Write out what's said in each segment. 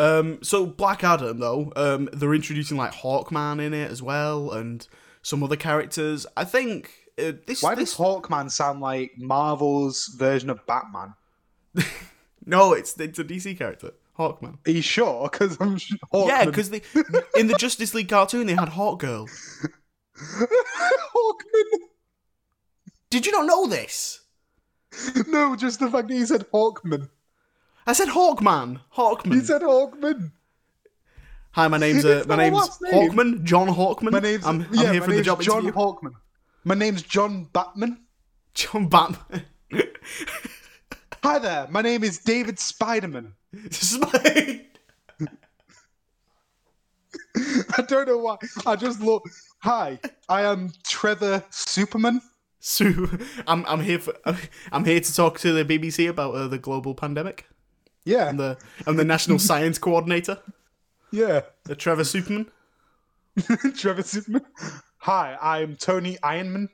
Um, so Black Adam though, um, they're introducing like Hawkman in it as well, and some other characters. I think uh, this. Why this does Hawkman sound like Marvel's version of Batman? no, it's it's a DC character, Hawkman. Are you sure? Because I'm sure Yeah, because they in the Justice League cartoon they had Hawkgirl. Hawkman. Did you not know this? No, just the fact that he said Hawkman. I said Hawkman. Hawkman. You said Hawkman. Hi, my name's uh, my name's name. Hawkman. John Hawkman. My name's I'm, I'm yeah, here for the job John interview. Hawkman. My name's John Batman. John Batman. Hi there. My name is David Spiderman. Smite. I don't know why. I just look. Hi, I am Trevor Superman. So I'm I'm here for I'm here to talk to the BBC about uh, the global pandemic. Yeah, I'm the I'm the national science coordinator, yeah. the Trevor Superman. Trevor Superman. Hi, I'm Tony Ironman.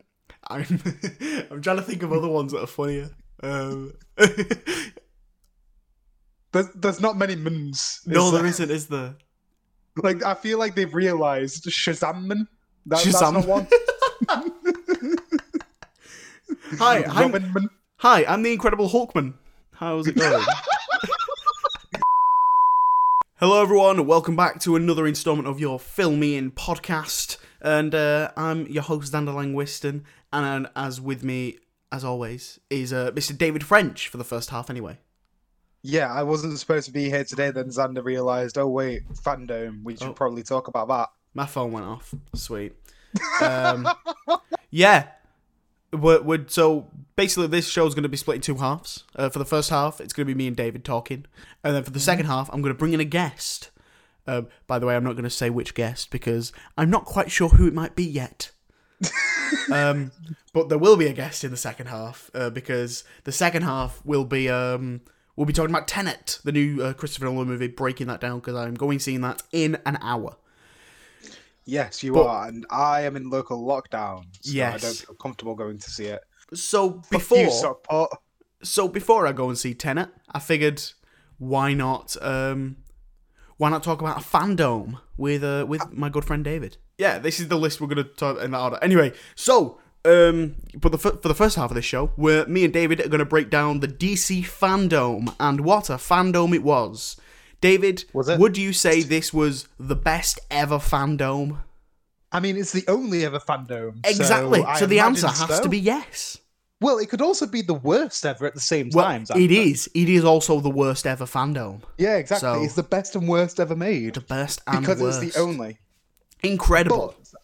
I'm I'm trying to think of other ones that are funnier. Um, There's, there's not many mins. no, is there isn't, is there? Like, I feel like they've realized Shazamman. That, Shazam. That's not one. Hi, I'm, Robinman. hi, I'm the Incredible Hulkman. How's it going? Hello, everyone. Welcome back to another installment of your Fill Me In podcast. And uh, I'm your host, Dandelion Whiston. And as with me, as always, is uh, Mr. David French for the first half, anyway. Yeah, I wasn't supposed to be here today. Then Xander realized, oh wait, FanDome. We should Oh. probably talk about that. My phone went off. Sweet. Um, yeah. We're, we're, so basically, this show is going to be split in two halves. Uh, for the first half, it's going to be me and David talking, and then for the second half, I'm going to bring in a guest. Um, by the way, I'm not going to say which guest because I'm not quite sure who it might be yet. um, but there will be a guest in the second half uh, because the second half will be um, we'll be talking about Tenet, the new uh, Christopher Nolan movie, breaking that down because I'm going seeing that in an hour. Yes, you But- are, and I am in local lockdown. So I Yes. don't feel comfortable going to see it. So before you, so before I go and see Tenet, I figured why not um why not talk about a FanDome with uh with my good friend David. Yeah, this is the list we're gonna talk in that order. Anyway, so um but the for the first half of this show, where me and David are gonna break down the DC FanDome and what a FanDome it was. David, would you say this was the best ever FanDome? I mean, it's the only ever FanDome. Exactly. I So, the answer has so. to be yes. Well, it could also be the worst ever at the same Well, time. it is. It is also the worst ever FanDome. Yeah, exactly. So- it's the best and worst ever made The best and because worst. it's the only. Incredible. But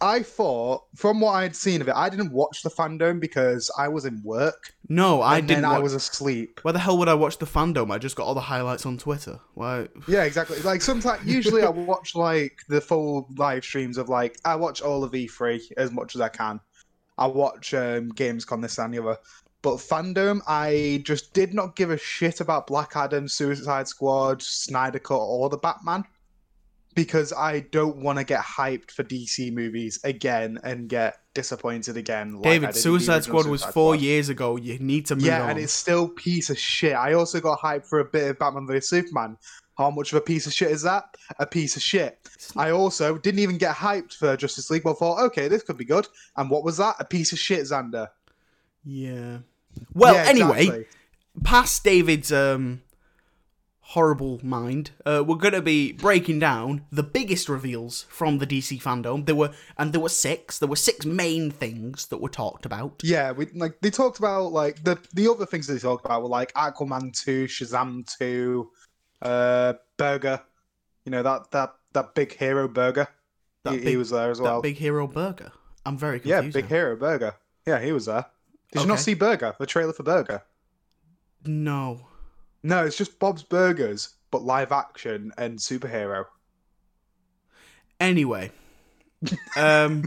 I thought, from what I'd seen of it, I didn't watch the FanDome because I was in work. no, I didn't. then I was asleep. Why the hell would I watch the FanDome? I just got all the highlights on Twitter. Why? Yeah, exactly. Like sometimes, usually I watch like the full live streams of like I watch all of E3 as much as I can. I watch um, Gamescom this and the other, but FanDome I just did not give a shit about Black Adam, Suicide Squad, Snyder Cut, or the Batman because I don't want to get hyped for DC movies again and get disappointed again. like David, Suicide Squad was Suicide four Squad. years ago. You need to move Yeah, on. and it's still piece of shit. I also got hyped for a bit of Batman vs Superman. How much of a piece of shit is that? A piece of shit. I also didn't even get hyped for Justice League, but thought, okay, this could be good. And what was that? A piece of shit, Xander. yeah. Well, Yeah, anyway, exactly. past David's um horrible mind, uh, we're gonna be breaking down the biggest reveals from the DC FanDome. There were, and there were six. There were six main things that were talked about. Yeah, we like they talked about like the the other things they talked about were like Aquaman two, Shazam two, uh, Burger. You know that that that big hero Burger. That he, he was there as That well. big hero burger. I'm very confused. yeah, big now. hero Burger. Yeah, he was there. Did you not see Burger? The trailer for Burger. No. No, it's just Bob's Burgers, but live action and superhero. Anyway, um,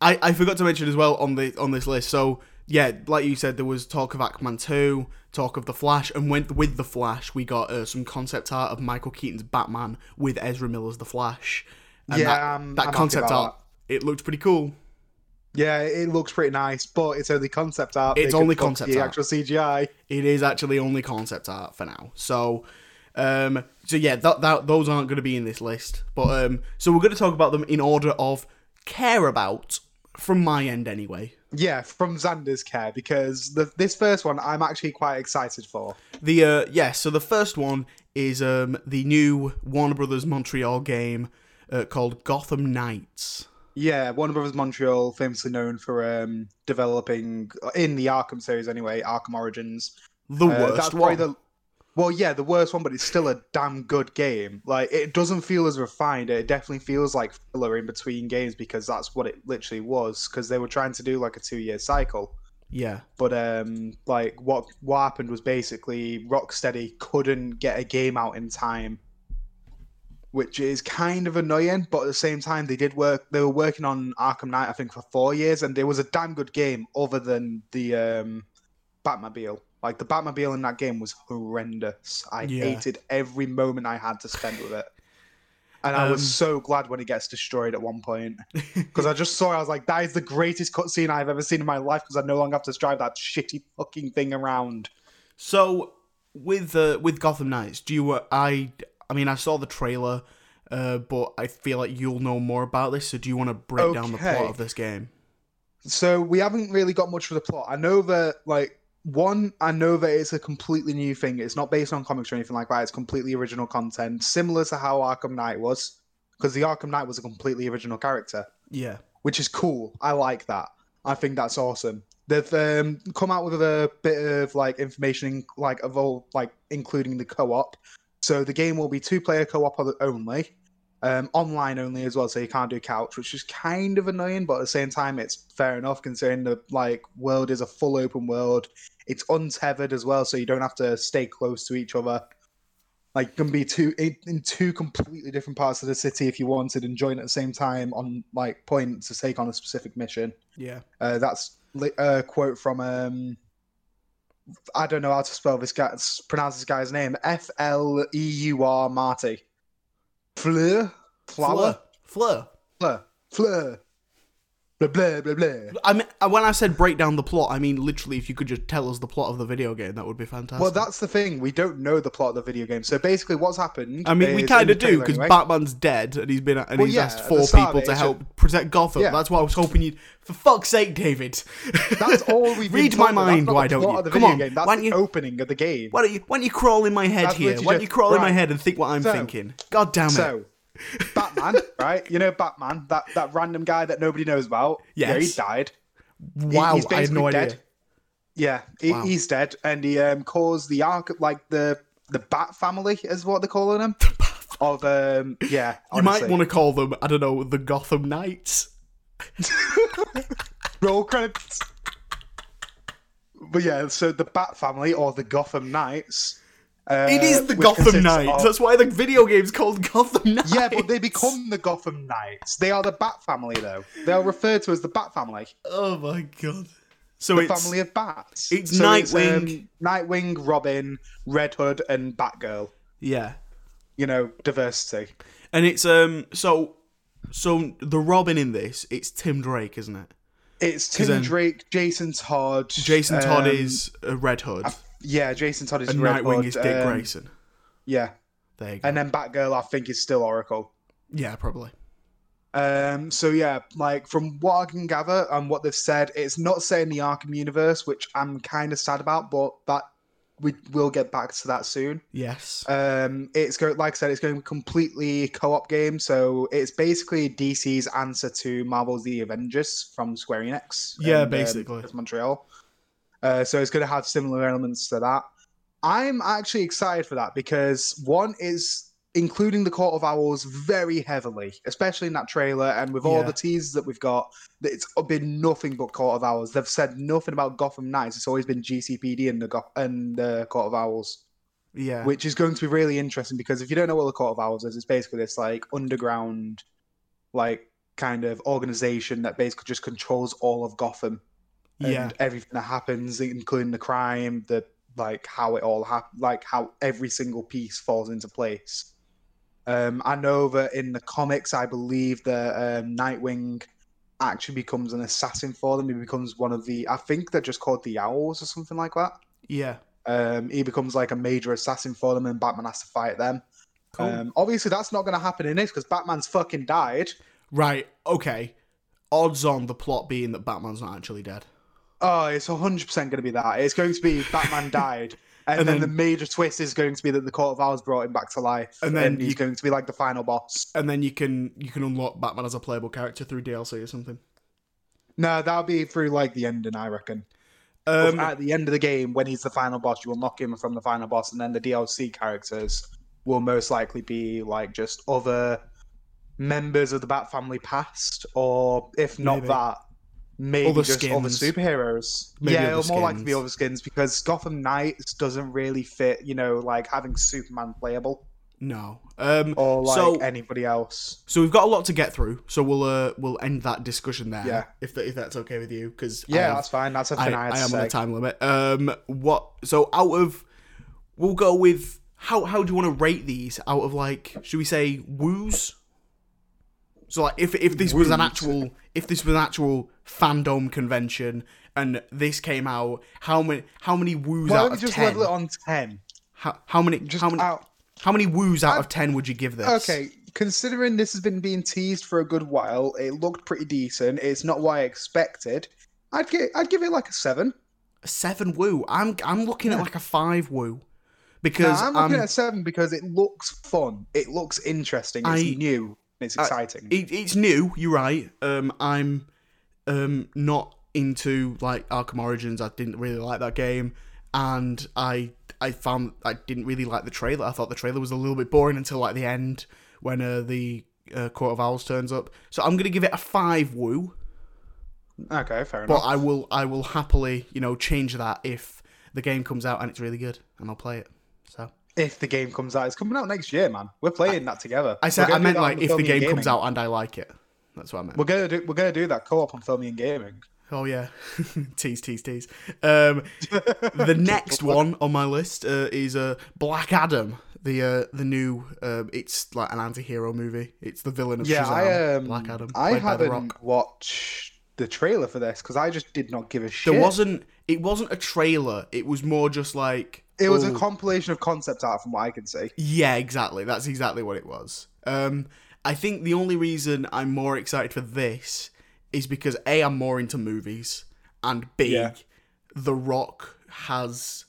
I I forgot to mention as well on the on this list. So yeah, like you said, there was talk of Aquaman two, talk of the Flash, and with with the Flash, we got uh, some concept art of Michael Keaton's Batman with Ezra Miller's the Flash. And Yeah, that, I'm- that concept art it looked pretty cool. Yeah, it looks pretty nice, but it's only concept art. It's only concept the art. actual CGI. It is actually only concept art for now. So, Um, so yeah, that, that those aren't going to be in this list. But um, so we're going to talk about them in order of care about from my end anyway. Yeah, from Xander's care because the, this first one I'm actually quite excited for. The uh, yeah, so the first one is um the new Warner Brothers Montreal game uh, called Gotham Knights. Yeah, Warner Brothers Montreal, famously known for um, developing in the Arkham series anyway, Arkham Origins. The Uh, worst that's one. the well, yeah, the worst one, but it's still a damn good game. Like it doesn't feel as refined. It definitely feels like filler in between games because that's what it literally was. Because they were trying to do like a two-year cycle, Yeah, but um, like what what happened was basically Rocksteady couldn't get a game out in time, which is kind of annoying. But at the same time, they did work. They were working on Arkham Knight, I think, for four years, and it was a damn good game. Other than the um, Batmobile, like the Batmobile in that game was horrendous. I Yeah. hated every moment I had to spend with it. And I was Um, so glad when it gets destroyed at one point because I just saw. I was like, "That is the greatest cutscene I've ever seen in my life." Because I no longer have to drive that shitty fucking thing around. So with uh, with Gotham Knights, do you? Uh, I I mean, I saw the trailer, uh, but I feel like you'll know more about this. So do you want to break down the plot of this game? So we haven't really got much of the plot. I know that, like, one, I know that it's a completely new thing. It's not based on comics or anything like that. It's completely original content, similar to how Arkham Knight was, because the Arkham Knight was a completely original character. Yeah, which is cool. I like that. I think that's awesome. They've um, come out with a bit of like information, like of all like including the co-op. So the game will be two-player co-op only, um, online only as well. So you can't do couch, which is kind of annoying, but at the same time, it's fair enough considering the like world is a full open world. It's untethered as well, so you don't have to stay close to each other. Like you can be two in, in two completely different parts of the city if you wanted, and join at the same time on like point to take on a specific mission. yeah. Uh, that's a quote from um, I don't know how to spell this guy, pronounce this guy's name. F L E U R Marty. Fleur, flower, Fleur. fleur, fleur. Blah blah blah blah. I mean, uh, when I said break down the plot, I mean literally. If you could just tell us the plot of the video game, that would be fantastic. Well, that's the thing. We don't know the plot of the video game. So basically, what's happened? I mean, we kind of do because anyway- Batman's dead and he's been and Well, he's yeah, asked four people to help protect Gotham. Yeah. That's why I was hoping you'd. For fuck's sake, David. That's all we've Read my mind, why don't you? Come on, game. That's why don't the you- opening of the game. Why don't you? Why don't you crawl in my head That's here? Why don't you crawl in my head and think what I'm So- thinking? God damn it! So, Batman, right? You know Batman, that that random guy that nobody knows about. Yeah, he Yes. died. He- wow, he's I had no basically idea. Yeah, he, Wow. he's dead, and he um, caused the arc, like the the Bat family, is what they're calling him. of um, yeah, You might want to call them, I don't know, the Gotham Knights. roll credits. But yeah, so the Bat family or the Gotham Knights. Uh, it is the Gotham Knights. of- That's why the video game's called Gotham Knights. Yeah, but they become the Gotham Knights. They are the Bat family, though. They are referred to as the Bat family. Oh my god. So the it's family of bats. it's So Nightwing. um, Nightwing, Robin, Red Hood, and Batgirl. yeah, You know, diversity. and it's um so so the Robin in this it's Tim Drake, isn't it? It's Tim Drake, Jason Todd. Jason Todd um, is uh, Red Hood, yeah, Jason Todd is and Red Nightwing Hood, is Dick um, Grayson. Yeah, There you go. and then Batgirl, I think, is still Oracle. yeah, probably. Um, so yeah, like from what I can gather and what they've said, it's not set in the Arkham universe, which I'm kind of sad about, but that we will get back to that soon. Yes. Um, it's going, like I said, it's going to be completely co-op game, so it's basically DC's answer to Marvel's The Avengers from Square Enix. Yeah, and, um, basically. it's Montreal. Uh, so it's going to have similar elements to that. I'm actually excited for that because one is including the Court of Owls very heavily, especially in that trailer, and with all Yeah. the teasers that we've got, it's been nothing but Court of Owls. They've said nothing about Gotham Knights. It's always been GCPD and the Go- and the Court of Owls yeah. which is going to be really interesting because if you don't know what the Court of Owls is, it's basically this like underground, like kind of organization that basically just controls all of Gotham and yeah. everything that happens, including the crime, the like how it all hap- like how every single piece falls into place. Um, I know that in the comics, I believe that um, Nightwing actually becomes an assassin for them. He becomes one of the, I think they're just called the Owls or something like that. Yeah. Um, he becomes like a major assassin for them, and Batman has to fight them. Cool. Um, obviously, that's not going to happen in this because Batman's fucking died. right. Okay. Odds on the plot being that Batman's not actually dead. Oh, it's 100% going to be that. It's going to be Batman died. And, And then, then- the major twist is going to be that the Court of Owls brought him back to life. And And then then he's going to be like the final boss. And then you can you can unlock Batman as a playable character through DLC or something. No, that'll be through like the ending, I reckon. Um, at the end of the game, when he's the final boss, you unlock him from the final boss, and then the DLC characters will most likely be like just other members of the Bat family past, or if not Maybe. that, maybe Other just other skins. superheroes. Maybe yeah, other more likely the other skins because Gotham Knights doesn't really fit, you know, like having Superman playable no. Um, or like So- anybody else. so we've got a lot to get through. So we'll uh, we'll end that discussion there. Yeah. If if that's okay with you, because Yeah, that's fine. That's a I, I, I am say. on a time limit. Um, what? So out of, we'll go with how how do you want to rate these? Out of like, should we say woos? So like, if if this was an actual if this was an actual fandom convention and this came out, how many how many woos Why out of just ten? level it on ten? How, how many Just how many out. how many woos out of ten would you give this? Okay, considering this has been being teased for a good while, it looked pretty decent. It's not what I expected. I'd give I'd give it like a seven. a seven woo. I'm I'm looking at like a five woo because I'm I'm looking um, at a seven because it looks fun. It looks interesting. It's I- new. It's I- exciting. it, it's new. You're right. Um, I'm um not into like Arkham Origins. I didn't really like that game, and I I found I didn't really like the trailer. I thought the trailer was a little bit boring until like the end when uh, the uh, Court of Owls turns up. So I'm gonna give it a five woo, okay, fair but enough. I will I will happily you know change that if the game comes out and it's really good and I'll play it. So if the game comes out, it's coming out next year, man. We're playing that together. I said I meant like if the game comes out and I like it. That's what I meant. We're gonna do we're gonna do that co-op on filming and gaming. Oh yeah, tease, tease, tease. Um, the next one on my list uh, is uh, Black Adam, the uh, the new. Uh, it's like an anti-hero movie. It's the villain of Yeah, Shazam, I um, Black Adam. I by The haven't watched the trailer for this because I just did not give a shit. There wasn't. It wasn't a trailer. It was more just like. It was a compilation of concept art, from what I can see. Yeah, exactly. That's exactly what it was. Um, I think the only reason I'm more excited for this is because A, I'm more into movies, and B, Yeah. The Rock has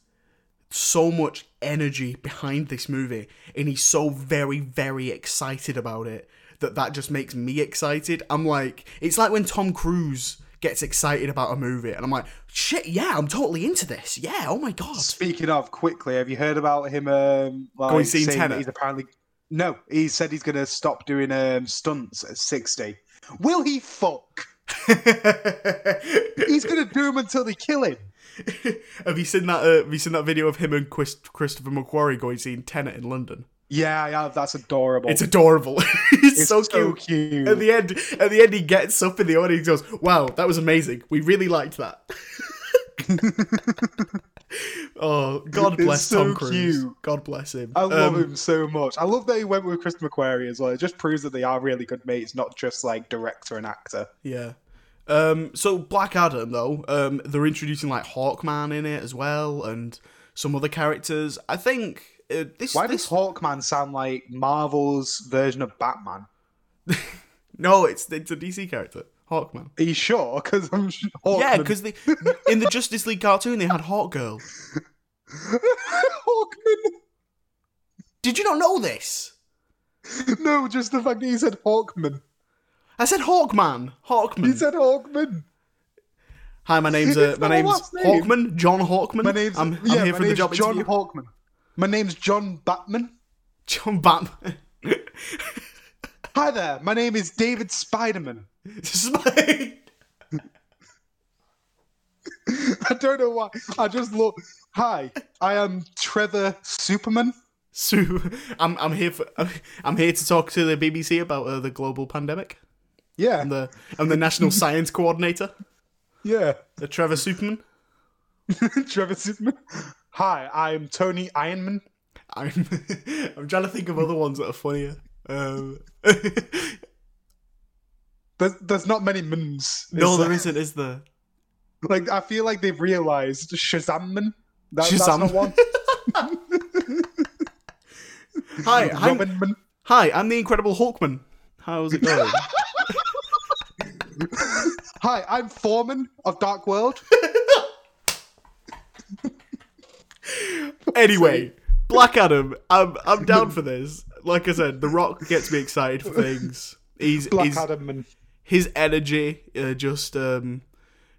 so much energy behind this movie, and he's so very, very excited about it that that just makes me excited. I'm like, it's like when Tom Cruise gets excited about a movie, and I'm like, shit, yeah, I'm totally into this. Yeah, oh my god. Speaking of, quickly, have you heard about him? Um, like, Going see saying Tenet? he's apparently no. He said he's going to stop doing um, stunts at sixty. Will he fuck? He's going to do them until they kill him. have you seen that? Uh, have you seen that video of him and Chris, Christopher McQuarrie going seeing Tenet in London? Yeah, yeah, that's adorable. It's adorable. it's, It's so, so cute. cute. At the end, at the end, he gets up in the audience. Goes, "Wow, that was amazing. We really liked that." oh, God It's bless so Tom Cruise. cute. God bless him. I love Um, him so much. I love that he went with Chris McQuarrie as well. It just proves that they are really good mates, not just like director and actor. Yeah. Um, so Black Adam though, um, they're introducing like Hawkman in it as well, and some other characters. I think uh, this. Why this does Hawkman sound like Marvel's version of Batman? no, it's it's a DC character, Hawkman. Are you sure? Because I'm sure Yeah, because they in the Justice League cartoon they had Hawk Girl. Hawkman. Did you not know this? No, just the fact that you said Hawkman. I said Hawkman. Hawkman. You said Hawkman. Hi, my name's uh, my name's name. Hawkman. John Hawkman. My name's I'm, I'm here for the job John interview. Hawkman. My name's John Batman. John Batman. Hi there. My name is David Spiderman. Smite. I don't know why. I just look. Hi, I am Trevor Superman. So I'm I'm here for I'm here to talk to the BBC about uh, the global pandemic. Yeah, I'm the I'm the national science coordinator, yeah. the Trevor Superman. Trevor Superman. Hi, I'm Tony Ironman. I'm I'm trying to think of other ones that are funnier. Um, There's, there's not many mins. no, there there? isn't, is there? Like I feel like they've realized Shazamman. That, Shazam. That's not one. Hi, I'm, hi, I'm the Incredible Hulkman. How's it going? Hi, I'm Foreman of Dark World. anyway, Black Adam, I'm I'm down for this. Like I said, The Rock gets me excited for things. He's, Black he's Adam and his energy uh, just um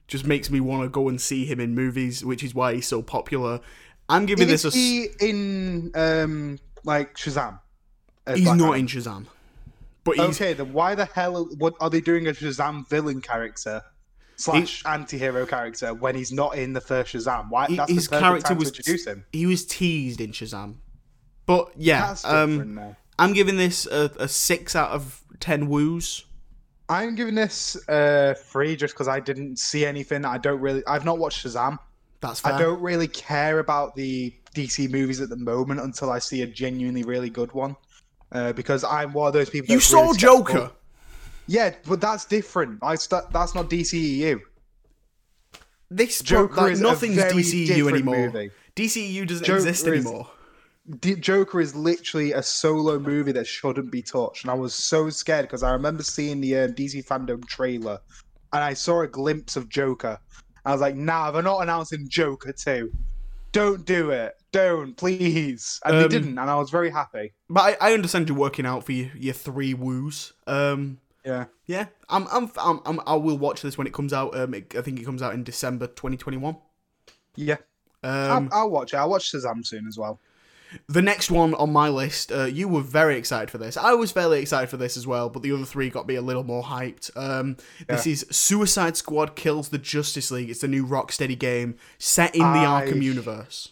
just makes me want to go and see him in movies, which is why he's so popular. I'm giving is this a. he in um like Shazam? Uh, he's Black not Adam? in Shazam, but Okay, then why the hell what are they doing a Shazam villain character slash anti-hero character when he's not in the first Shazam? Why He- that's his the character was to introduce him. he was teased in Shazam. But yeah, That's um, now. I'm giving this a, a six out of ten woos. I'm giving this uh free just because I didn't see anything. I don't really. I've not watched Shazam. That's fair. I don't really care about the DC movies at the moment until I see a genuinely really good one. Uh, because I'm one of those people. you saw really skeptical. Yeah, but that's different. I st- that's not DCEU. This Joker like, is a nothing's very DCEU anymore. movie. DCEU doesn't Joker exist is- anymore. D- Joker is literally a solo movie that shouldn't be touched, and I was so scared because I remember seeing the uh, DC FanDome trailer, and I saw a glimpse of Joker. I was like, "Nah, they're not announcing Joker too. Don't do it. Don't, please." And Um, they didn't, and I was very happy. But I, I understand you're working out for your, your three woos. Um, Yeah. yeah, I'm, I'm, I'm, I'm, I will watch this when it comes out. Um, it, I think it comes out in December 2021. Yeah, Um, I'll, I'll watch it. I'll watch Shazam soon as well. the next one on my list, uh, you were very excited for this. I was fairly excited for this as well, but the other three got me a little more hyped. Um, This is Suicide Squad Kills the Justice League. It's a new Rocksteady game set in the I- Arkham universe.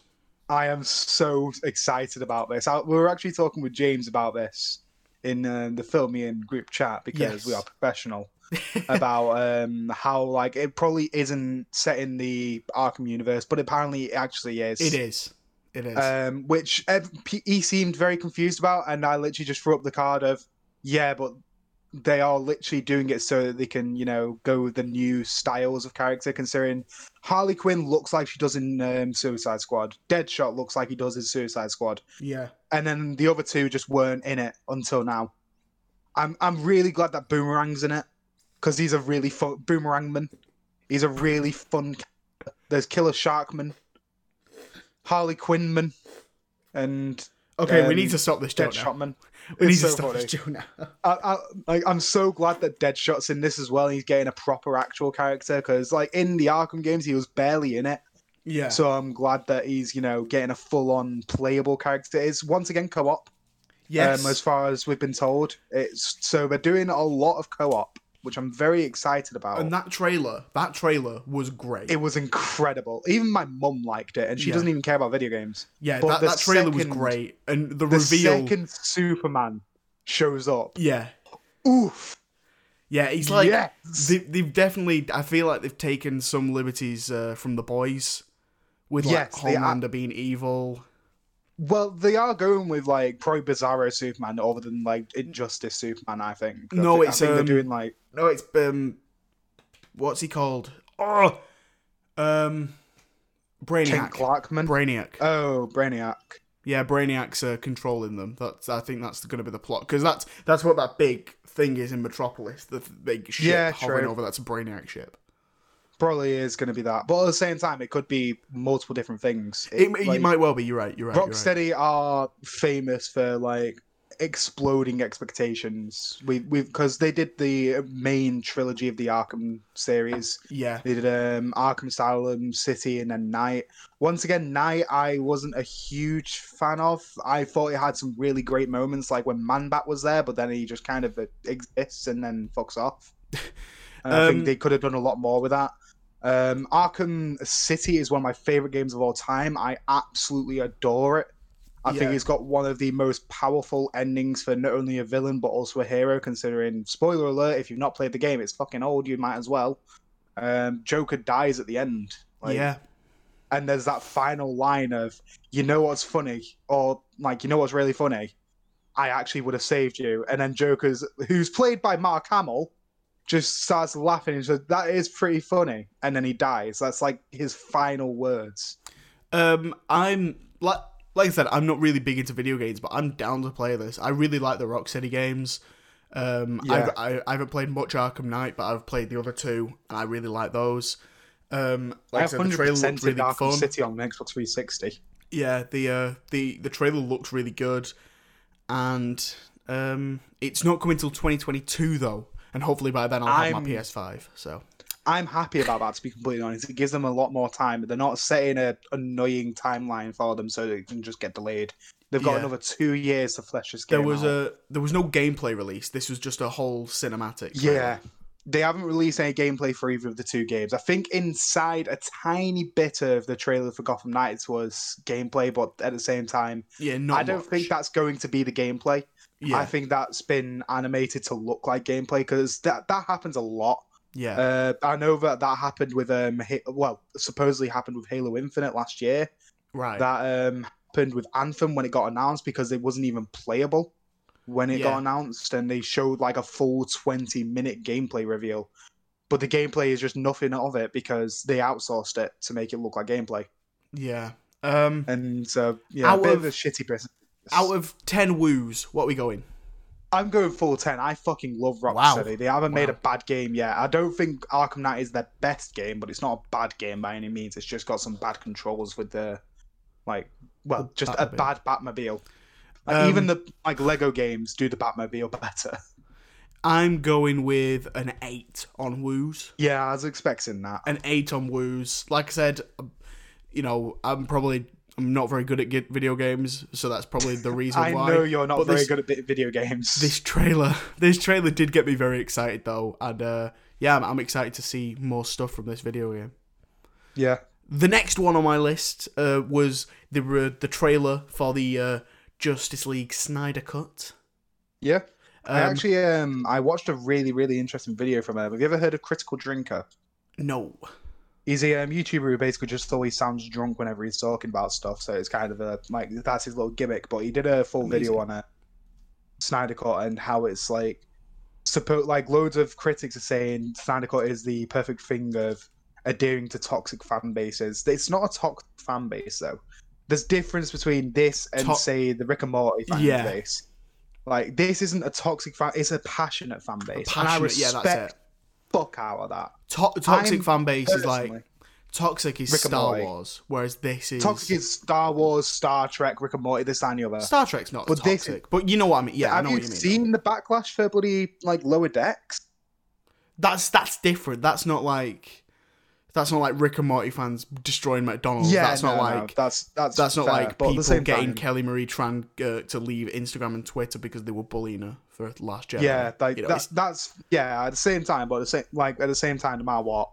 I am so excited about this. I, we were actually talking with James about this in uh, the Film Me group chat because Yes. we are professional about um, how like it probably isn't set in the Arkham universe, but apparently it actually is. It is. It is. Um, which he seemed very confused about, and I literally just threw up the card of, yeah, but they are literally doing it so that they can, you know, go with the new styles of character. Considering Harley Quinn looks like she does in um, Suicide Squad, Deadshot looks like he does in Suicide Squad, yeah. and then the other two just weren't in it until now. I'm I'm really glad that Boomerang's in it because he's a really fun Boomerangman. He's a really fun. character. There's Killer Sharkman, Harley Quinnman, and Okay, we Um, need to stop this. Deadshotman. We need It's to so stop funny. now. I, I, like, I'm so glad that Deadshot's in this as well. He's getting a proper actual character because, like, in the Arkham games, he was barely in it. Yeah. So I'm glad that he's, you know, getting a full-on playable character. It's once again co-op. yes. um, as far as we've been told. It's so they're doing a lot of co-op, which I'm very excited about. and that trailer, that trailer was great. it was incredible. Even my mum liked it, and she Yeah. doesn't even care about video games. yeah, but that, that trailer was great, and the, reveal The second Superman shows up. Yeah, Oof! yeah, he's like yes. they, they've definitely. I feel like they've taken some liberties uh, from the boys, with like Yes, Homelander being evil. Well, they are going with like pro Bizarro Superman over than like Injustice Superman. I think. I No, I it's, think um, they're doing like No, it's um, what's he called? Oh, um, Brainiac. Clarkman. Brainiac. oh, Brainiac. Yeah, Brainiac's uh, controlling them. That's I think that's going to be the plot because that's that's what that big thing is in Metropolis. The big ship Yeah, hovering true. over. That's a Brainiac ship. Probably is going to be that, but at the same time, it could be multiple different things. It, It- like- might well be. You're right. You're right. You're right. Rocksteady are famous for like exploding expectations. We we because they did the main trilogy of the Arkham series. Yeah. They did um, Arkham Asylum, City, and then Knight. Once again, Knight I wasn't a huge fan of. I thought it had some really great moments, like when Manbat was there, but then he just kind of exists and then fucks off. And I Um, think they could have done a lot more with that. Um, Arkham City is one of my favorite games of all time. I absolutely adore it. I think Yeah. it's got one of the most powerful endings for not only a villain but also a hero. Considering, spoiler alert, if you've not played the game, it's fucking old. You might as well. Um, Joker dies at the end. Like, yeah. and there's that final line of, "You know what's funny?" or like, "You know what's really funny? I actually would have saved you." And then Joker's, who's played by Mark Hamill, just starts laughing and says, "That is pretty funny," and then he dies. That's like his final words. Um, I'm like like I said, I'm not really big into video games, but I'm down to play this. I really like the Rocksteady games. Um, Yeah. I've, I, I haven't played much Arkham Knight, but I've played the other two, and I really like those. Um, like I, I said, the trailer 100% looked really Arkham fun. City on Xbox 360. Yeah, the uh, the the trailer looked really good, and um, it's not coming till 2022 though, and hopefully by then I'll have I'm- my PS5. So I'm happy about that, to be completely honest. It gives them a lot more time. They're not setting a annoying timeline for them so they can just get delayed. They've got Yeah. another two years to flesh this game there was out. a there was no gameplay release. This was just a whole cinematic. Yeah. They haven't released any gameplay for either of the two games. I think inside a tiny bit of the trailer for Gotham Knights was gameplay, but at the same time, yeah. Not I don't much. think that's going to be the gameplay. Yeah, I think that's been animated to look like gameplay because that, that happens a lot. yeah, Uh, I know that that happened with um, well, supposedly happened with Halo Infinite last year. right. That um happened with Anthem when it got announced because it wasn't even playable when it Yeah. got announced, and they showed like a full twenty minute gameplay reveal. But the gameplay is just nothing of it because they outsourced it to make it look like gameplay. yeah. Um, And so yeah, a bit of- of a shitty business. Out of ten woos, what are we going? I'm going full 10. I fucking love Wow. Rocksteady. They haven't made a bad game yet. I don't think Arkham Knight is their best game, but it's not a bad game by any means. It's just got some bad controls with the, like, well, The just a bad Batmobile. Like, Um, even the like Lego games do the Batmobile better. I'm going with an eight on woos. Yeah, I was expecting that. An eight on woos. Like I said, you know, I'm probably I'm not very good at get video games, so that's probably the reason I why. know you're not But very this- good at video games. This trailer, this trailer did get me very excited though, and uh, yeah, I'm, I'm excited to see more stuff from this video game. yeah. The next one on my list uh, was the uh, the trailer for the uh, Justice League Snyder Cut. Yeah. I Um, actually um I watched a really, really interesting video from him. Have you ever heard of Critical Drinker? no, He's a um, YouTuber who basically just always sounds drunk whenever he's talking about stuff. So it's kind of a like that's his little gimmick. But he did a full video on it, Snyder Cut, and how it's like, suppose like loads of critics are saying Snyder Cut is the perfect thing of adhering to toxic fan bases. It's not a toxic fan base though. There's difference between this and To- say the Rick and Morty fan Yeah. base. Like this isn't a toxic fan; it's a passionate fan base, and I passionate. Yeah, respect that's it. Fuck out of that. To- toxic I'm fan base is like toxic is Rick Star Wars, whereas this is Toxic is Star Wars, Star Trek, Rick and Morty, this and the other. Star Trek's not But this- toxic, but you know what I mean. Yeah, I Have know you what you mean. seen the backlash for bloody like lower decks? That's that's different. That's not like that's not like Rick and Morty fans destroying McDonald's. that's not no, like no, that's that's that's not fair, like but the people same getting time, Kelly Marie Tran uh, to leave Instagram and Twitter because they were bullying her for Last Jedi. yeah, like You know, that's that's yeah. At the same time, but at the same like at the same time, no matter what,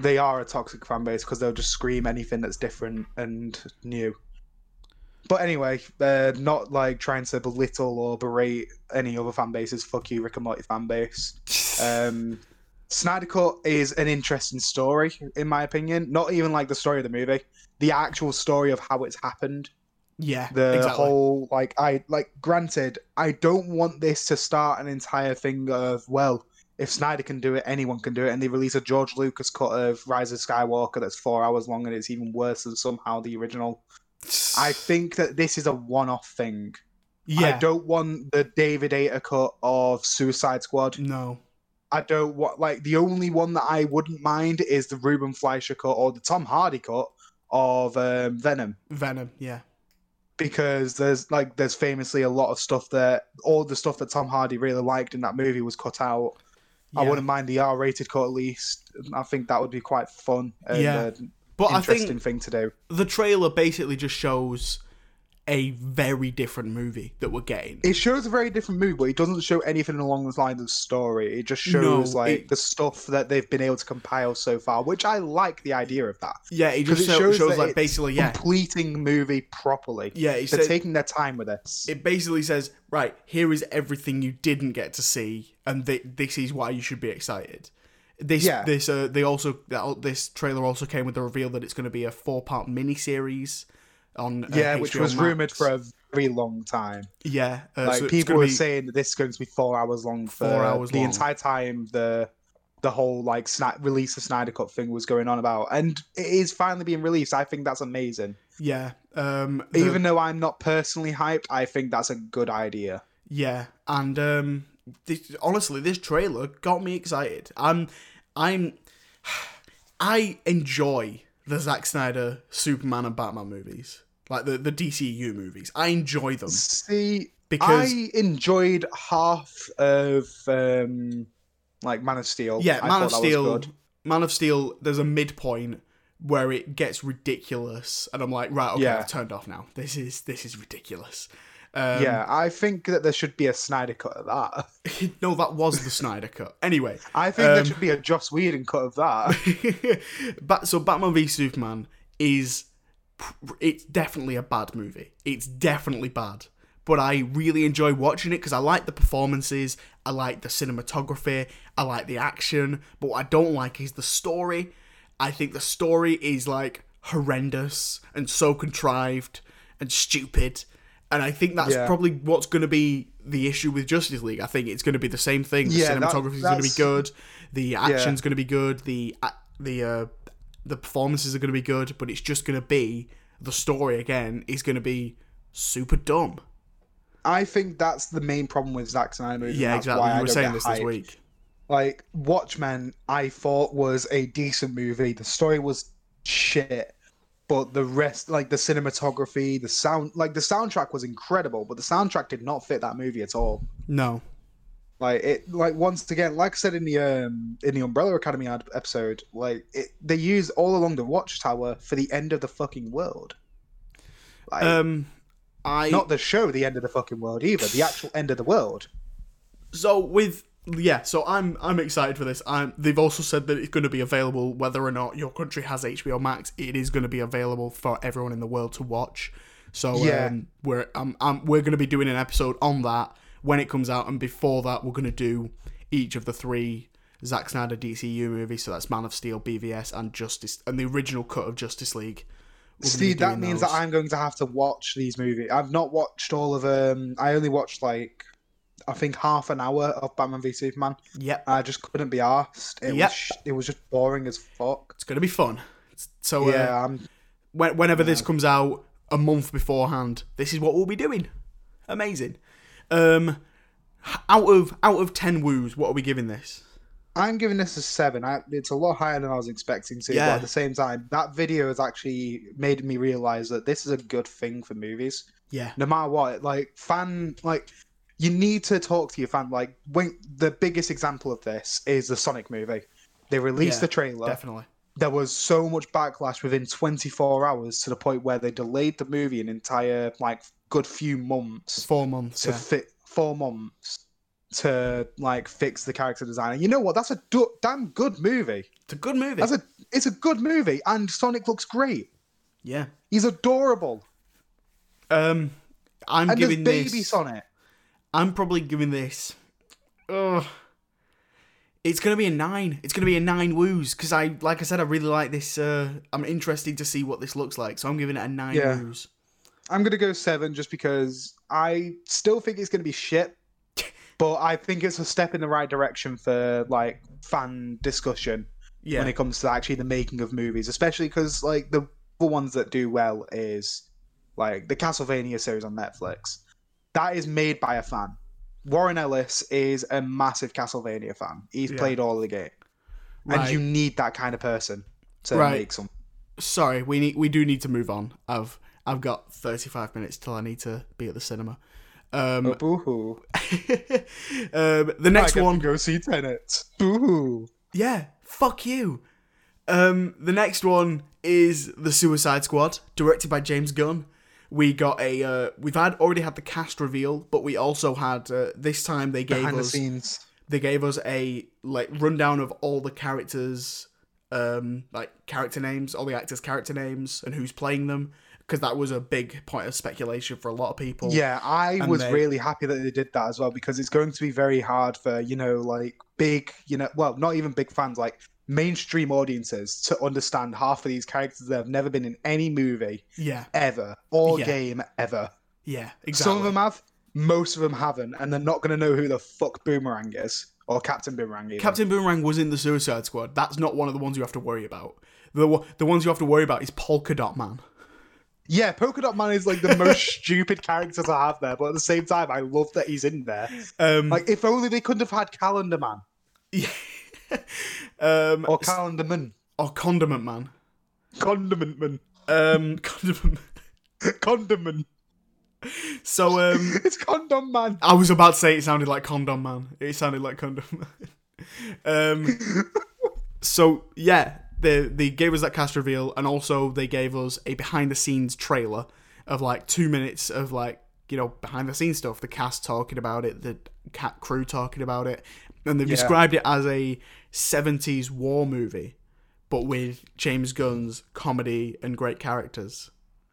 they are a toxic fan base because they'll just scream anything that's different and new. But anyway, uh, not like trying to belittle or berate any other fan bases. Fuck you, Rick and Morty fan base. Um, Snyder Cut is an interesting story, in my opinion. Not even like the story of the movie, the actual story of how it's happened. yeah, The exactly. whole like I like. Granted, I don't want this to start an entire thing of well, if Snyder can do it, anyone can do it. And they release a George Lucas cut of Rise of Skywalker that's four hours long and it's even worse than somehow the original. I think that this is a one-off thing. yeah, I don't want the David Ayer cut of Suicide Squad. no, I don't want like the only one that I wouldn't mind is the Ruben Fleischer cut or the Tom Hardy cut of um, Venom Venom. Yeah, because there's like there's famously a lot of stuff that all the stuff that Tom Hardy really liked in that movie was cut out. I wouldn't mind the R-rated cut at least. I think that would be quite fun and Yeah. uh, but I interesting think thing to do. the trailer basically just shows a very different movie that we're getting. It shows a very different movie, but it doesn't show anything along the lines of story. It just shows No, like it- the stuff that they've been able to compile so far, which I like the idea of that. yeah, it just it show- shows shows, like basically yeah, Completing the movie properly. yeah. They're says, taking their time with this. it basically says right here is everything you didn't get to see, and th- this is why you should be excited. This Yeah. this uh they also this trailer also came with the reveal that it's going to be a four part miniseries on uh, yeah, which was Max. rumored for a very long time. yeah uh, like so people were be- saying that this is going to be four hours long for Four hours the long. entire time the the whole like sna- release of Snyder Cut thing was going on about, and it is finally being released. I think that's amazing. Yeah. Um, the- Even though I'm not personally hyped, I think that's a good idea. Yeah, and um, this, honestly, this trailer got me excited. I'm, I'm, I enjoy the Zack Snyder Superman and Batman movies, like the the DCU movies. I enjoy them See, because I enjoyed half of um, like Man of Steel. yeah, I Man of Steel, good. Man of Steel. There's a midpoint where it gets ridiculous, and I'm like, right, okay, Yeah. I've turned off now. This is this is ridiculous. Um, yeah, I think that there should be a Snyder cut of that. no, that was the Snyder cut. Anyway, I think there Um, should be a Joss Whedon cut of that. Bat- so Batman v Superman is it's definitely a bad movie. It's definitely bad. But I really enjoy watching it because I like the performances, I like the cinematography, I like the action. But what I don't like is the story. I think the story is like horrendous and so contrived and stupid. And I think that's Yeah. probably what's going to be the issue with Justice League. I think it's going to be the same thing. The Yeah, cinematography is going to be good. The action's going to be good. The the uh, the performances are going to be good, but it's just going to be the story again is going to be super dumb. I think that's the main problem with Zack Snyder movies. Yeah, exactly. You were saying this this week. Like Watchmen, I thought was a decent movie. The story was shit, but the rest, like the cinematography, the sound, like the soundtrack was incredible, but the soundtrack did not fit that movie at all. No. Like it, like once again, like I said in the um in the Umbrella Academy ad- episode, like it, they use all along the Watchtower for the end of the fucking world. Like, Um, I not the show, the end of the fucking world either. The actual end of the world. so with yeah, so I'm I'm excited for this. I'm, they've also said that it's going to be available whether or not your country has HBO Max. It is going to be available for everyone in the world to watch. So Yeah. um, we're um, um, we're going to be doing an episode on that when it comes out, and before that, we're going to do each of the three Zack Snyder DCU movies. So that's Man of Steel, BVS, and Justice, and the original cut of Justice League. We're See, that means those. that I'm going to have to watch these movies. I've not watched all of them. I only watched like I think half an hour of Batman v Superman. Yep, I just couldn't be asked. It Yep. was it was just boring as fuck. it's going to be fun. So uh, Yeah, I'm when, whenever this comes out a month beforehand this is what we'll be doing amazing um out of out of 10 woos what are we giving this I'm giving this a seven. I, it's a lot higher than I was expecting to. Yeah. But at the same time, that video has actually made me realize that this is a good thing for movies. yeah No matter what, like fan, like you need to talk to your fan. Like when the biggest example of this is the Sonic movie. They released Yeah, the trailer. definitely There was so much backlash within 24 hours to the point where they delayed the movie an entire like good few months four months to yeah. fit four months to like fix the character design. And you know what? That's a do- damn good movie. it's a good movie That's a it's a good movie, and Sonic looks great. yeah He's adorable, um i'm and giving baby this Sonic. i'm probably giving this Ugh. It's gonna be a nine it's gonna be a nine woos because i like i said i really like this uh i'm interested to see what this looks like so i'm giving it a nine Yeah. woos I'm gonna go seven just because I still think it's gonna be shit, but I think it's a step in the right direction for like fan discussion yeah when it comes to actually the making of movies, especially because like the the ones that do well is like the Castlevania series on Netflix. That is made by a fan. Warren Ellis is a massive Castlevania fan. He's Yeah. played all of the game, Right. and you need that kind of person to Right. make some. sorry, we need we do need to move on. I've I've got thirty five minutes till I need to be at the cinema. Um, Oh, boo-hoo. um the next one, go see Tenet. Boo-hoo. yeah, fuck you. Um, the next one is the Suicide Squad, directed by James Gunn. We got a uh, we've had already had the cast reveal, but we also had uh, this time they gave Behind the us scenes. they gave us a like rundown of all the characters um like character names all the actors character names and who's playing them because that was a big point of speculation for a lot of people Yeah, I And was they- really happy that they did that as well because it's going to be very hard for, you know, like big, you know, well, not even big fans, like mainstream audiences to understand half of these characters that have never been in any movie yeah ever or Yeah. game ever. yeah exactly Some of them have, most of them haven't, and they're not going to know who the fuck Boomerang is or Captain Boomerang even. captain boomerang was in the suicide squad that's not one of the ones you have to worry about the, the ones you have to worry about is polka dot man Yeah, Polka Dot Man is like the most stupid character to have there, but at the same time, I love that he's in there. Um, Like, if only they couldn't have had Calendar Man um, or Calendar Man, or Condiment Man. Condiment Man, Um, Condiment. Condiment. So um, It's Condom Man. I was about to say it sounded like Condom Man. It sounded like Condom Man. um, so yeah, they they gave us that cast reveal, and also they gave us a behind the scenes trailer of like two minutes of like you know behind the scenes stuff. The cast talking about it, the cat crew talking about it, and they've Yeah. described it as a '70s war movie, but with James Gunn's comedy and great characters.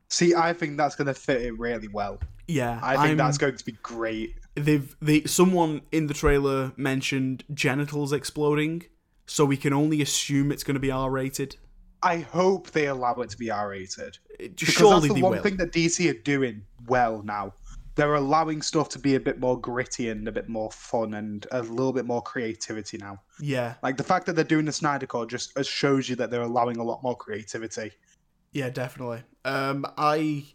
See, I think that's going to fit it really well. Yeah, I think I'm- that's going to be great. they've they someone in the trailer mentioned genitals exploding, so we can only assume it's going to be R rated. I hope they allow it to be R rated. Surely that's the they one will. thing that DC are doing well now. They're allowing stuff to be a bit more gritty and a bit more fun and a little bit more creativity now. Yeah, Like the fact that they're doing the Snyder Cut just uh, shows you that they're allowing a lot more creativity. yeah, definitely. Um, I,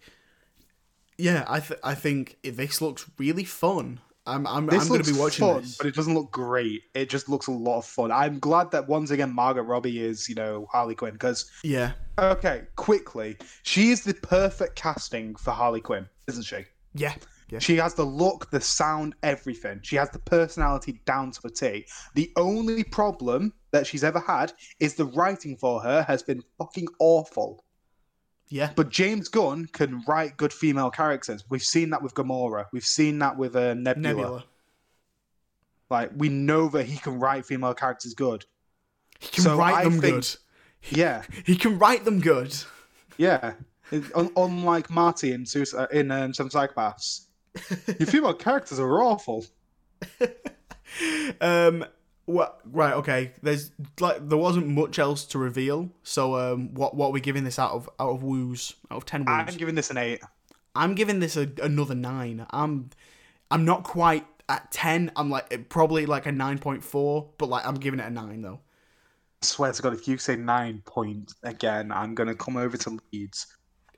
yeah, I th- I think this looks really fun. I'm I'm, This I'm going to be watching fun, this. but it doesn't look great. It just looks a lot of fun. I'm glad that once again Margot Robbie is, you know, Harley Quinn because Yeah, okay, quickly, she is the perfect casting for Harley Quinn, isn't she? Yeah, yeah. She has the look, the sound, everything. She has the personality down to a T. The only problem that she's ever had is the writing for her has been fucking awful. Yeah, But James Gunn can write good female characters. We've seen that with Gamora. We've seen that with uh, Nebula. Nebula. Like we know that he can write female characters good. He can So write I them think- good. Yeah, He can write them good. yeah. Un- unlike Marty in Sus- uh, in um, Some Psychopaths, your female characters are awful. um, what? Right, okay. There's like there wasn't much else to reveal. So um, what what are we giving this out of out of woos out of ten woos? I'm giving this an eight. I'm giving this a, another nine. I'm I'm not quite at ten. I'm like probably like a nine point four, but like I'm giving it a nine though. I swear to God, if you say nine point again, I'm gonna come over to Leeds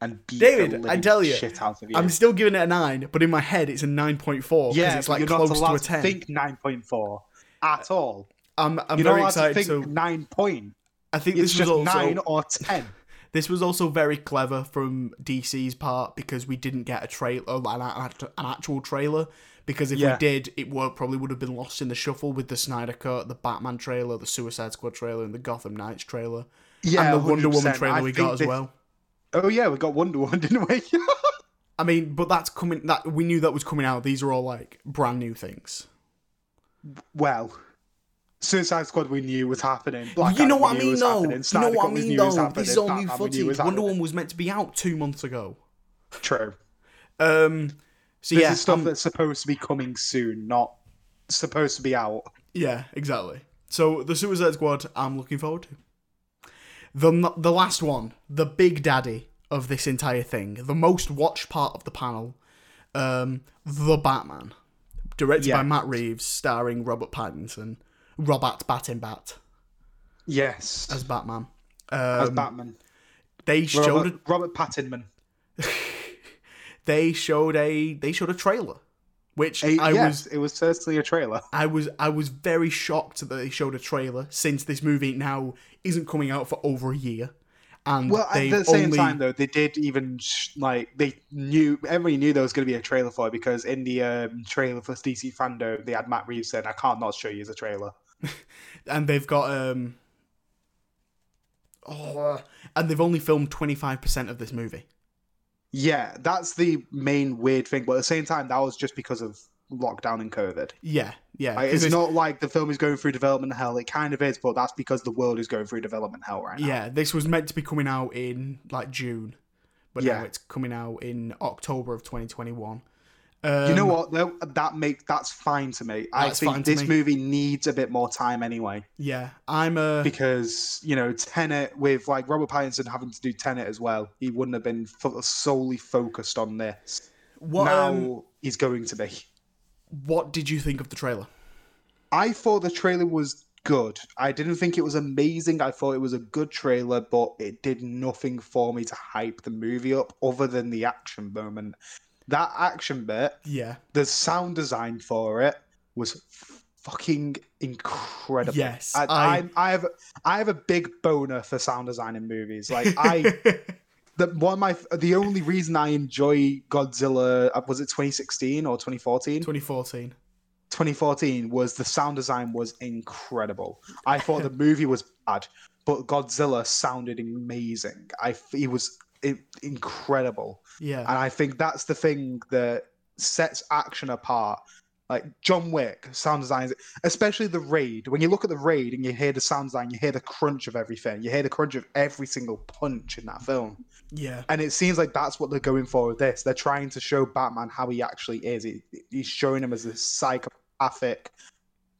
and beat David, the I tell you, shit out of you. I'm still giving it a nine, but in my head it's a nine point four because yeah, it's like you're close not to a to ten. think nine point four at all. I'm I'm very excited. to So think nine point. I think It's this was also nine or ten. this was also very clever from DC's part because we didn't get a trailer, an, an actual trailer. Because if Yeah. we did, it would, probably would have been lost in the shuffle with the Snyder Cut, the Batman trailer, the Suicide Squad trailer, and the Gotham Knights trailer, Yeah, and the Wonder Woman trailer I we got as this- well. Oh yeah, we got Wonder Woman, didn't we? I mean, but that's coming. That we knew that was coming out. These are all like brand new things. well, Suicide Squad we knew was happening. Black you know what I mean, though. happening. You know what I mean, knew was though. happening. This is all new footage. Wonder. Woman was meant to be out two months ago. True. Um. So This yeah, is stuff um, that's supposed to be coming soon, not supposed to be out. yeah, exactly. So the Suicide Squad, I'm looking forward to. The the last one, the big daddy of this entire thing, the most watched part of the panel, um, the Batman, directed by Matt Reeves, starring Robert Pattinson, Robert Battenbat Yes, as Batman. as Um, Batman. they showed a Robert, Robert Pattinman. they showed a they showed a trailer, which Eh, I yes, was it was certainly a trailer. I was I was very shocked that they showed a trailer since this movie now isn't coming out for over a year, and Well, at the same only time, though, they did even sh- like they knew everybody knew there was going to be a trailer for it because in the um, trailer for DC FanDome, they had Matt Reeves said, "I can't not show you the trailer." and they've got um oh and they've only filmed twenty five percent of this movie. Yeah, that's the main weird thing. But at the same time, that was just because of lockdown and COVID. Yeah, yeah. Like, 'cause it's not like the film is going through development hell. It kind of is, but that's because the world is going through development hell right now. Yeah, this was meant to be coming out in like June, but now Yeah. it's coming out in October of 2021. Um, you know what? Though that make that's fine to me. I think this movie needs a bit more time anyway. Yeah, I'm a because you know Tenet with like Robert Pattinson having to do Tenet as well, he wouldn't have been solely focused on this. what now um, he's going to be. what did you think of the trailer? I thought the trailer was good. I didn't think it was amazing. I thought it was a good trailer, but it did nothing for me to hype the movie up other than the action moment. That action bit, Yeah. the sound design for it was fucking incredible. Yes, I, I- I, have I have a big boner for sound design in movies. Like I, the one my the only reason I enjoy Godzilla uh, was it 2016 or 2014? 2014. 2014 was the sound design was incredible. I thought the movie was bad, but Godzilla sounded amazing. I he was incredible, Yeah. and I think that's the thing that sets action apart. Like John Wick sound design, especially the raid. When you look at the raid and you hear the sound design, you hear the crunch of everything. You hear the crunch of every single punch in that film. yeah. And it seems like that's what they're going for with this. They're trying to show Batman how he actually is. He, he's showing him as a psychopathic,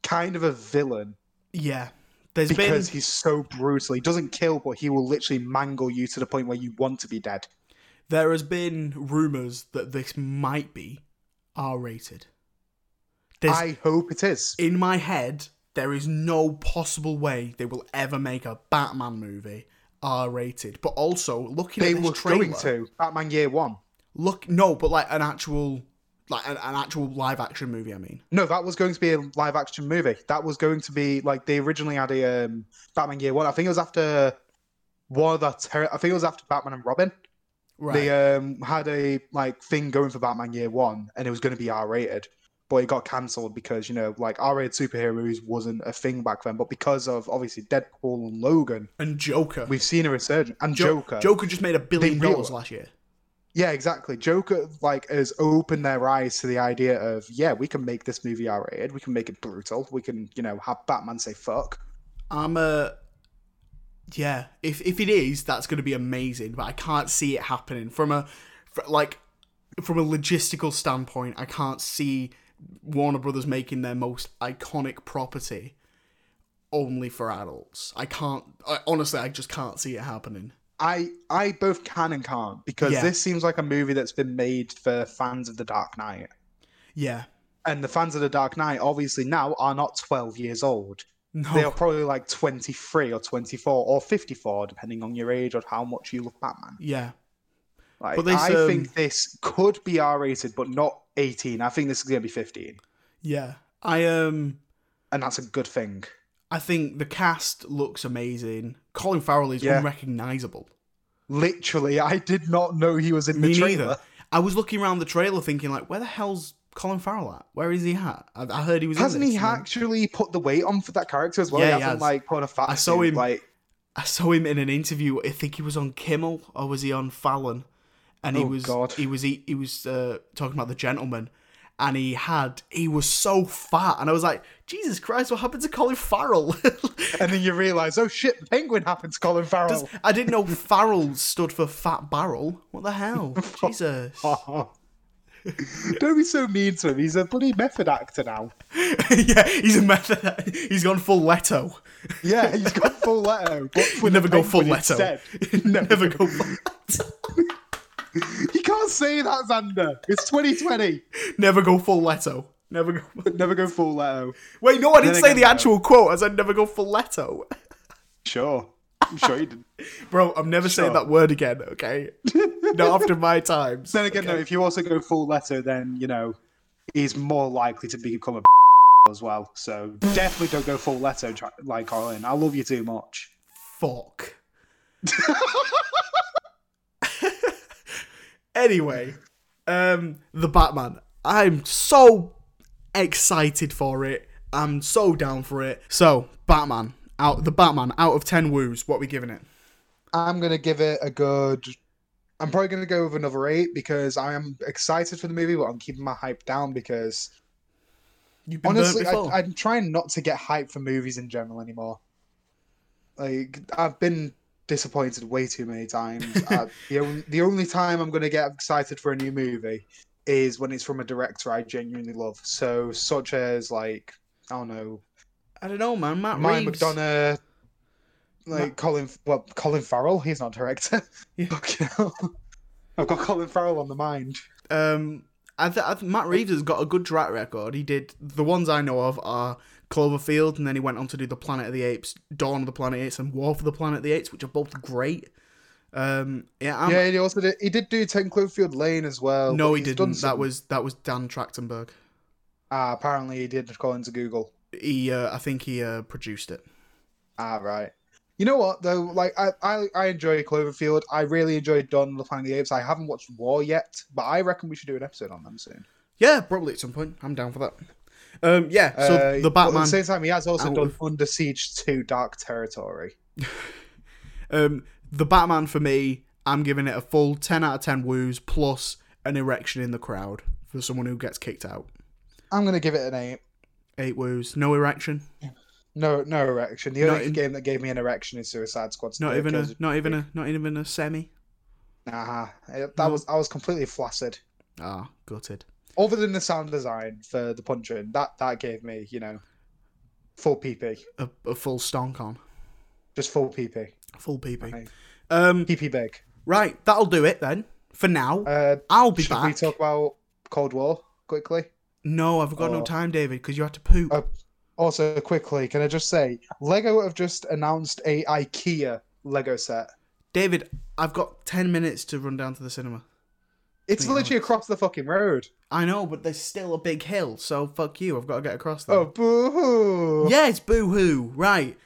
kind of a villain Yeah. There's because been he's so brutal. He doesn't kill, but he will literally mangle you to the point where you want to be dead. there has been rumors that this might be R rated. There's I hope it is. in my head, there is no possible way they will ever make a Batman movie R rated. But also looking They at this were trailer, going to Batman Year One. look no, but like an actual like an, an actual live action movie. I mean, No, that was going to be a live action movie. That was going to be like they originally had a um, Batman Year One. I think it was after one of the. Ter- I think it was after Batman and Robin. right? They um had a like thing going for Batman Year One, and it was going to be R rated, but it got cancelled because you know like R rated superhero movies wasn't a thing back then. But because of obviously Deadpool and Logan, and Joker. we've seen a resurgence. And Jo- Joker, Joker just made a billion dollars last year. Yeah, exactly. Joker like has opened their eyes to the idea of yeah, we can make this movie R rated, we can make it brutal, we can you know have Batman say fuck. I'm a yeah. If if it is, that's going to be amazing. But I can't see it happening from a like from a logistical standpoint. I can't see Warner Brothers making their most iconic property only for adults. I can't. I, honestly, I just can't see it happening. I I both can and can't because Yeah. this seems like a movie that's been made for fans of the Dark Knight. Yeah. And the fans of the Dark Knight obviously now are not 12 years old. No. They are probably like 23 or 24 or 54, depending on your age or how much you love Batman. Yeah. Like, But this, I um, think this could be R rated, but not 18. I think this is going to be 15. Yeah. I um. And that's a good thing. I think the cast looks amazing. Colin Farrell is Yeah. unrecognizable. Literally, I did not know he was in the Me trailer. neither. I was looking around the trailer thinking, like, where the hell's Colin Farrell at? Where is he at? I, I heard he was. Hasn't in he this, and then actually put the weight on for that character as well? Yeah, he he hasn't has. like put a fat I saw him- like I saw him in an interview. I think he was on Kimmel or was he on Fallon? And he Oh, was God. he was he, he was uh, talking about the gentleman, and he had he was so fat, and I was like, Jesus Christ, what happened to Colin Farrell? and then you realise, oh shit, the penguin happened to Colin Farrell. Does- I didn't know Farrell stood for fat barrel. What the hell? Jesus. Don't be so mean to him. He's a bloody method actor now. yeah, he's a method. He's gone full Leto. Yeah, he's gone full Leto. But never go full Leto. instead. Never go full. You can't say that, Xander. It's 2020. Never go full Leto. Never go. Never go full Leto. Wait, no, I didn't say the actual quote. I said never go full Leto. Sure. I'm sure you didn't. Bro, I'm never saying that word again. Okay, not after my times. Then again, okay? though, if you also go full Leto, then, you know, he's more likely to become a as well. So definitely don't go full Leto like Colin. I love you too much. fuck. Anyway, um, the Batman. I'm so excited for it. I'm so down for it. So, Batman out. The Batman out of ten woos. What we giving it? I'm gonna give it a good. I'm probably gonna go with another eight because I am excited for the movie, but I'm keeping my hype down because honestly. I, I'm trying not to get hype for movies in general anymore. Like I've been disappointed way too many times. uh, the only the only time I'm gonna get excited for a new movie is when it's from a director I genuinely love. So such as like I don't know, I don't know, man. Matt Mike Reeves. McDonagh, like Matt- Colin. Well, Colin Farrell. He's not a director. Yeah. I've got Colin Farrell on the mind. Um, I th- I th- Matt Reeves has got a good track record. He did the ones I know of are Cloverfield, and then he went on to do the Planet of the Apes, Dawn of the Planet of the Apes, and War for the Planet of the Apes, which are both great. Um, yeah, I'm, yeah, he also did. He did do Ten Cloverfield Lane as well. no, he didn't. That was that was Dan Trachtenberg. Ah, apparently he did according to Google. He, uh, I think he uh, produced it. Ah, right. You know what though? Like I, I, I enjoy Cloverfield. I really enjoyed Dawn of the Planet of the Apes. I haven't watched War yet, but I reckon we should do an episode on them soon. Yeah, probably at some point. I'm down for that. Um, yeah. So Uh, the Batman. At the same time, he has also done of- Under Siege 2 Dark Territory. Um, the Batman for me, I'm giving it a full 10 out of 10 woos plus an erection in the crowd for someone who gets kicked out. I'm gonna give it an eight. Eight woos, no erection, No, no erection. The Not only in- game that gave me an erection is Suicide Squad. not even a, not even a, not even a semi. Nah, that No. was I was completely flaccid. Ah, gutted. Other than the sound design for the punching, that that gave me, you know, full PP, A, a full stonk on, just full PP, full PP. Right. Um, PP big. right, that'll do it then. For now, Uh, I'll be back. should we talk about Cold War quickly? no, I've got no Oh. time, David, because you had to poop. Oh. Also, quickly, can I just say, Lego have just announced a IKEA Lego set. David, I've got ten minutes to run down to the cinema. It's literally across the fucking road. I know, but there's still a big hill, so fuck you. I've got to get across there. Oh, boo hoo! Yeah, it's boo hoo. Right.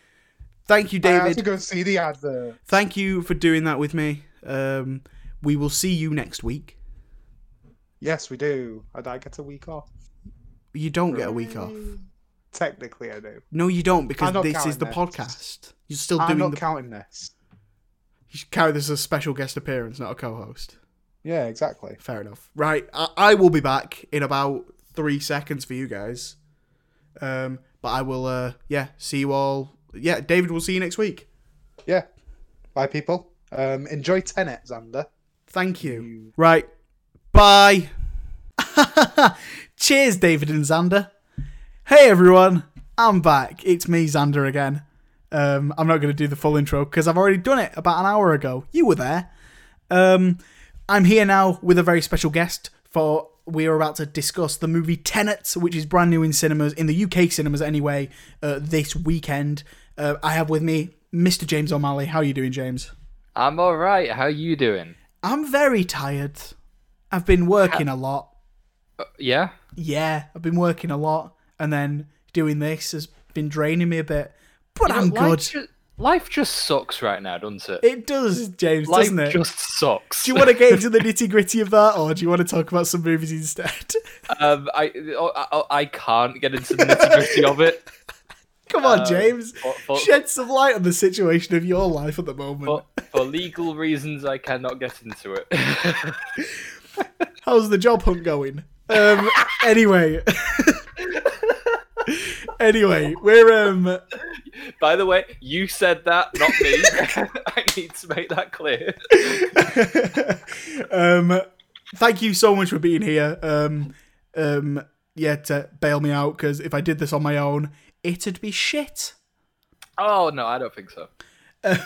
Thank you, David. I have to go see the advert. Thank you for doing that with me. Um, we will see you next week. Yes, we do. And I get a week off. You don't get a week off. Technically, I do. No, you don't, because this is the this. podcast. You're still I'm doing not the. counting this. You should carry this as a special guest appearance, not a co-host. Yeah, exactly. Fair enough. Right, I, I will be back in about three seconds for you guys. Um, but I will. Uh, yeah, see you all. Yeah, David. We'll see you next week. Yeah. Bye, people. Um, enjoy Tenet, Xander. Thank you. Right. Bye. Cheers, David and Xander. Hey, everyone. I'm back. It's me, Xander, again. Um, I'm not going to do the full intro because I've already done it about an hour ago. You were there. Um, I'm here now with a very special guest for we are about to discuss the movie Tenet, which is brand new in cinemas, in the UK cinemas anyway, uh, this weekend. Uh, I have with me Mr. James O'Malley. How are you doing, James? I'm all right. How are you doing? I'm very tired. I've been working a lot. Uh, yeah. Yeah, I've been working a lot, and then doing this has been draining me a bit. But You I'm good. ju- life just sucks right now, doesn't it? It does, James, life doesn't it? just sucks. Do you want to get into the nitty gritty of that, or do you want to talk about some movies instead? um, I, oh, I I can't get into the nitty gritty of it. Come on, Um, James. for, for, Shed some light on the situation of your life at the moment. for, for legal reasons, I cannot get into it. How's the job hunt going? Um, anyway. anyway, we're um By the way, you said that, not me. I need to make that clear. um, thank you so much for being here. Um, um, yeah, to bail me out because if I did this on my own, it'd be shit. Oh no, I don't think so.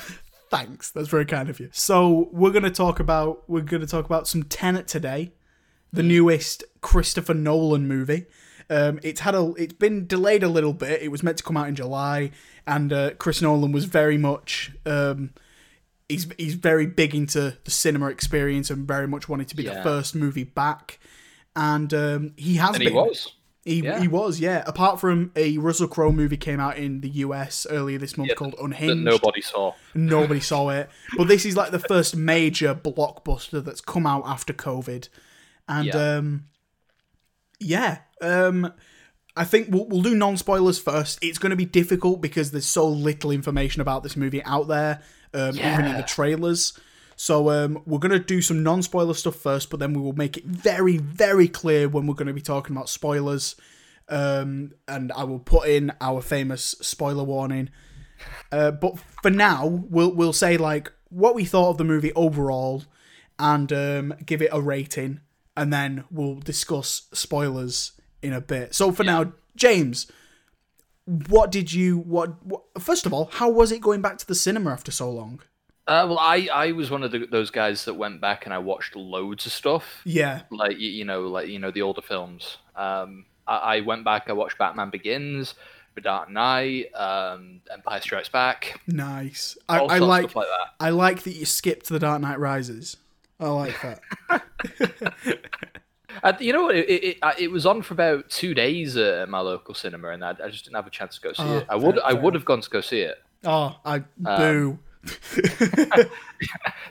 Thanks, that's very kind of you. So we're gonna talk about we're gonna talk about some Tenet today, the newest Christopher Nolan movie. Um, it's had a it's been delayed a little bit. It was meant to come out in July, and uh, Chris Nolan was very much um, he's he's very big into the cinema experience and very much wanted to be the first movie back. And um, he has And been. he was. He, Yeah. he was, yeah. Apart from a Russell Crowe movie came out in the US earlier this month Yeah, called That Unhinged. nobody saw. Nobody saw it. But this is like the first major blockbuster that's come out after COVID. And Yeah. um yeah, um I think we'll, we'll do non spoilers first. It's going to be difficult because there's so little information about this movie out there, um, even in the trailers. So um, we're going to do some non spoiler stuff first, but then we will make it very, very clear when we're going to be talking about spoilers. Um, and I will put in our famous spoiler warning. Uh, but for now, we'll we'll say like what we thought of the movie overall, and um, give it a rating, and then we'll discuss spoilers in a bit. So for now, James, what did you what, what? First of all, how was it going back to the cinema after so long? Uh, well, I, I was one of the, those guys that went back and I watched loads of stuff, Yeah, like you, you know, like you know the older films. Um, I, I went back, I watched Batman Begins, The Dark Knight, um, Empire Strikes Back, nice. I, I like stuff like that. I like that you skipped The Dark Knight Rises. I like that. Uh, you know? It, it, it, was on for about two days at my local cinema, and I, I just didn't have a chance to go see Oh, it. I would fair- I fair would have gone to go see it. oh, I Um.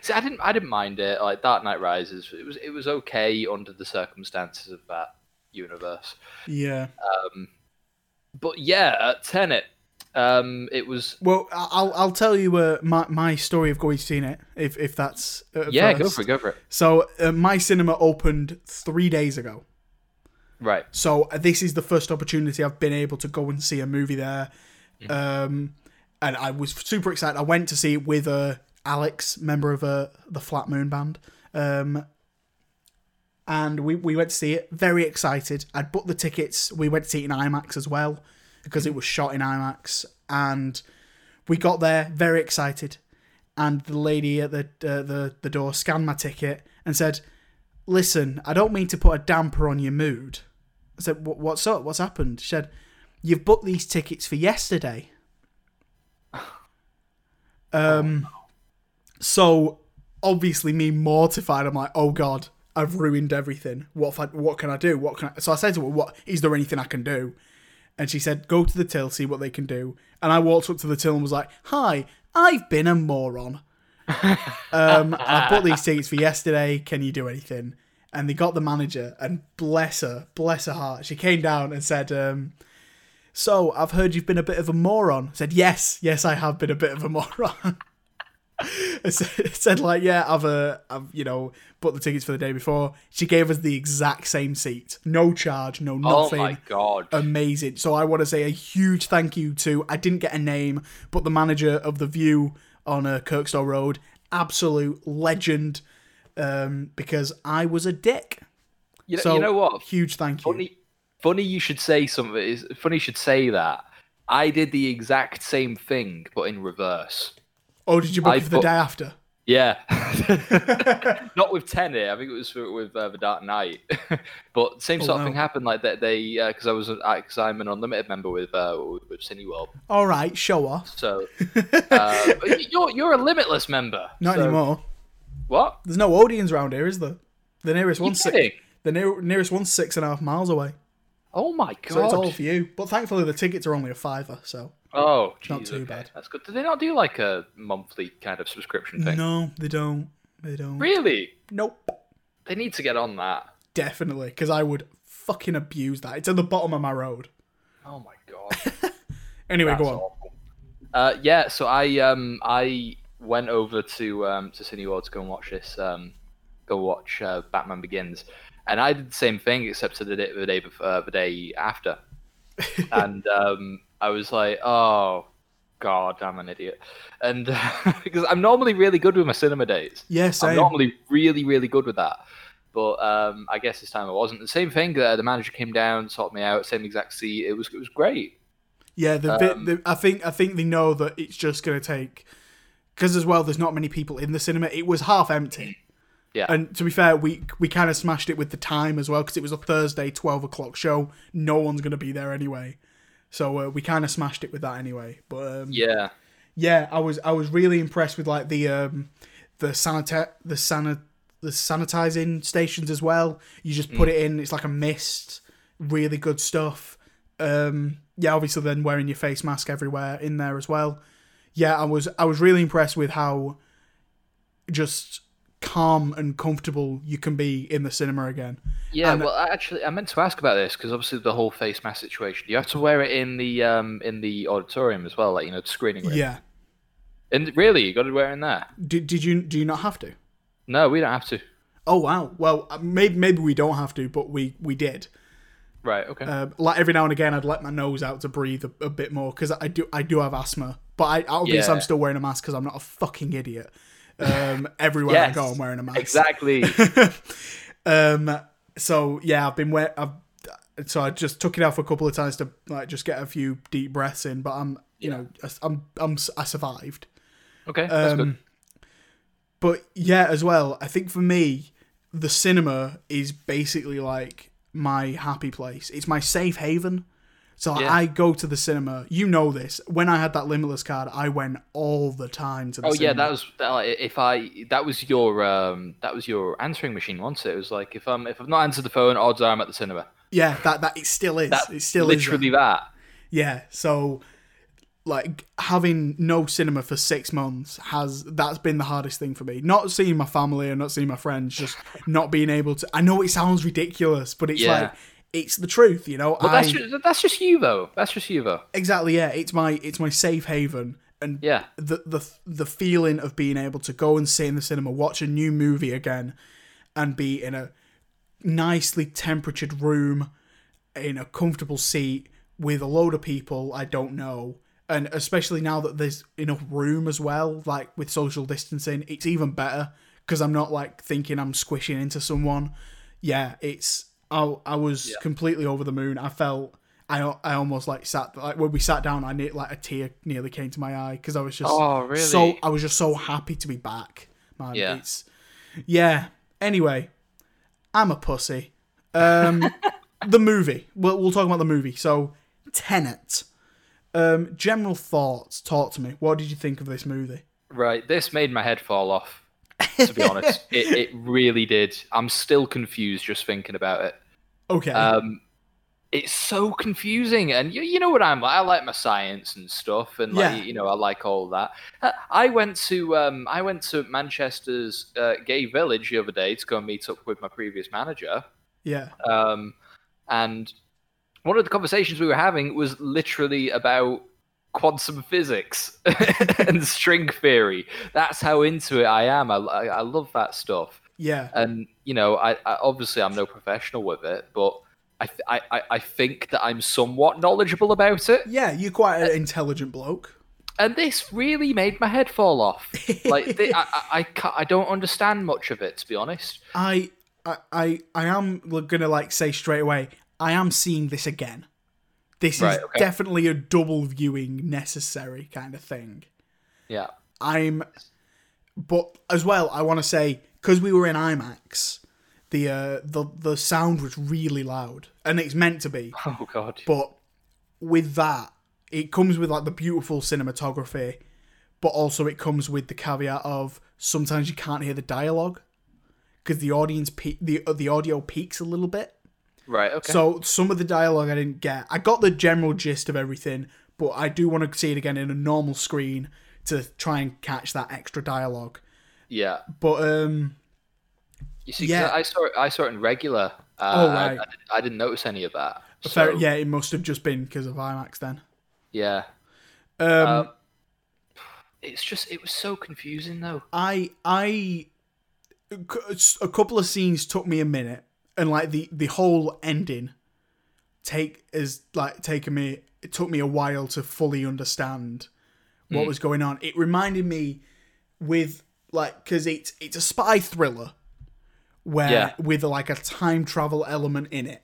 See, I didn't I didn't mind it. Like Dark Knight Rises, it was it was okay under the circumstances of that universe. yeah. Um, But yeah, uh, Tenet. Um, it was Well, I'll I'll tell you uh, my my story of going seeing it if if that's uh, yeah, go for it, go for it. So uh, my cinema opened three days ago. Right. So uh, this is the first opportunity I've been able to go and see a movie there, um, and I was super excited. I went to see it with uh, Alex, member of uh, the Flat Moon band, um, and we we went to see it. Very excited. I'd booked the tickets. We went to see it in IMAX as well because it was shot in IMAX, and we got there very excited. And the lady at the uh, the the door scanned my ticket and said, "Listen, I don't mean to put a damper on your mood." I said, "What's up? What's happened?" She said, "You've booked these tickets for yesterday." Um, so obviously me mortified. I'm like, "Oh God, I've ruined everything. What if I, what can I do? What can I?" So I said to her, "What is there anything I can do?" And she said, "Go to the till, see what they can do." And I walked up to the till and was like, "Hi, I've been a moron. um, I bought these tickets for yesterday. Can you do anything?" And they got the manager, and bless her, bless her heart, she came down and said, um, "So I've heard you've been a bit of a moron." I said, "Yes, yes, I have been a bit of a moron." it said, said like, "Yeah, I've, uh, I've, you know, bought the tickets for the day before." She gave us the exact same seat, no charge, no nothing. Oh my god. amazing. So I want to say a huge thank you to I didn't get a name, but the manager of the Vue on uh, Kirkstall Road, absolute legend. Um, because I was a dick. you, know, So you know what? Huge thank you. Funny, funny you should say something. Is funny you should say that. I did the exact same thing, but in reverse. Oh, did you book I it for the day after? Yeah, not with Tenet. I think it was with uh, the Dark Knight. but same Oh, sort of thing happened. Like that, they because I was because I'm an unlimited member with uh, with, Cineworld. All right, show off. So uh, you're you're a limitless member. Not so- anymore. What? There's no Odeons around here, is there? The nearest one's six. The near, nearest one's six and a half miles away. Oh my god! So it's all for you. But thankfully, the tickets are only a fiver. So oh, Not geez, too okay. bad. That's good. Do they not do like a monthly kind of subscription thing? no, they don't. They don't. Really? Nope. They need to get on that. Definitely, because I would fucking abuse that. It's at the bottom of my road. Oh my god. Anyway, That's go on. awful. Uh, yeah, so I um I went over to um to Cineworld to go and watch this um go watch uh, Batman Begins, and I did the same thing except I did it the day before uh, the day after, and um I was like oh god I'm an idiot, and because I'm normally really good with my cinema days. Yeah, I'm normally really, really good with that. But um, I guess this time I wasn't. The same thing. Uh, the manager came down, sorted me out, same exact seat. It was it was great. Yeah, the, Um, the I think I think they know that it's just gonna take because as well, there's not many people in the cinema. It was half empty. Yeah. And to be fair, we we kind of smashed it with the time as well because it was a Thursday, twelve o'clock show. No one's gonna be there anyway, so uh, we kind of smashed it with that anyway. But um, Yeah, yeah, I was I was really impressed with like the um the sanita the sanit the sanitizing stations as well. You just put it in, it's like a mist. Really good stuff. Um yeah, obviously then wearing your face mask everywhere in there as well. Yeah, I was I was really impressed with how just calm and comfortable you can be in the cinema again. yeah. And- well, actually, I meant to ask about this because obviously the whole face mask situation. You have to wear it in the um in the auditorium as well, like you know, the screening room. Yeah. And really, you got to wear it in there. Did, did you do you not have to? No, we don't have to. Oh wow. Well, uh, maybe maybe we don't have to, but we we did. Right. Okay. Uh, like every now and again, I'd let my nose out to breathe a, a bit more because I do I do have asthma. But I obviously I'm still wearing a mask because I'm not a fucking idiot. Um, everywhere I go, I'm wearing a mask. exactly. Um, so yeah, I've been wear. I've, so I just took it off a couple of times to like just get a few deep breaths in. But I'm you know I- I'm I'm I survived. Okay. That's Um, good. but yeah, as well, I think for me, the cinema is basically like my happy place. It's my safe haven. So Yeah. I go to the cinema. You know this. When I had that limitless card, I went all the time to the Oh cinema. yeah, that was if I that was your um that was your answering machine, wasn't it? It was like if I'm if I've not answered the phone, odds are I'm at the cinema. yeah. That that it still is. That it still is. literally that. Yeah, so like having no cinema for six months has that's been the hardest thing for me. Not seeing my family and not seeing my friends, just not being able to. I know it sounds ridiculous, but it's Yeah. like it's the truth, you know. But I, that's just that's just you though. That's just you though. exactly yeah. It's my it's my safe haven, and Yeah. the the the feeling of being able to go and sit in the cinema, watch a new movie again, and be in a nicely temperatured room, in a comfortable seat with a load of people I don't know, and especially now that there's enough room as well, like with social distancing, it's even better because I'm not like thinking I'm squishing into someone. Yeah, it's I I was completely over the moon. I felt. I, I almost like sat like when we sat down. I ne- like a tear nearly came to my eye because I was just Oh, really? so I was just so happy to be back, man. Yeah. It's yeah. Anyway, I'm a pussy. Um, the movie. We'll, we'll talk about the movie. So, Tenet. Um, general thoughts. Talk to me. What did you think of this movie? Right. This made my head fall off. To be honest, it it really did. I'm still confused just thinking about it. Okay. Um, it's so confusing, and you, you know what I'm like. I like my science and stuff, and like Yeah. you know, I like all that. Uh, I went to um, I went to Manchester's uh, gay village the other day to go and meet up with my previous manager, yeah. um, and one of the conversations we were having was literally about quantum physics and string theory. That's how into it I am. I, I, I love that stuff Yeah. and you know, I, I obviously I'm no professional with it, but I, I, I- think that I'm somewhat knowledgeable about it, Yeah. You're quite an intelligent bloke. and this really made my head fall off. Like, I, I, I, I don't understand much of it, to be honest. I, I, I, I am gonna like say straight away. I am seeing this again. This Right, is okay. definitely a double viewing necessary kind of thing. Yeah, I'm, but as well, I want to say because we were in IMAX, the uh, the the sound was really loud, and it's meant to be. oh god, But with that, it comes with like the beautiful cinematography, but also it comes with the caveat of sometimes you can't hear the dialogue because the audience pe- the the audio peaks a little bit. Right, okay, So some of the dialogue I didn't get. I got the general gist of everything, but I do want to see it again in a normal screen to try and catch that extra dialogue. yeah. But um, You see, Yeah. I saw it, I saw it in regular. Uh, Oh, I- right. I, I didn't notice any of that. So, fair, yeah, it must have just been because of IMAX then. yeah. Um, Um, it's just it was so confusing though. I I a couple of scenes took me a minute, and like the the whole ending take is like taking me. It took me a while to fully understand what hmm. was going on. It reminded me with like because it's it's a spy thriller where Yeah. with like a time travel element in it.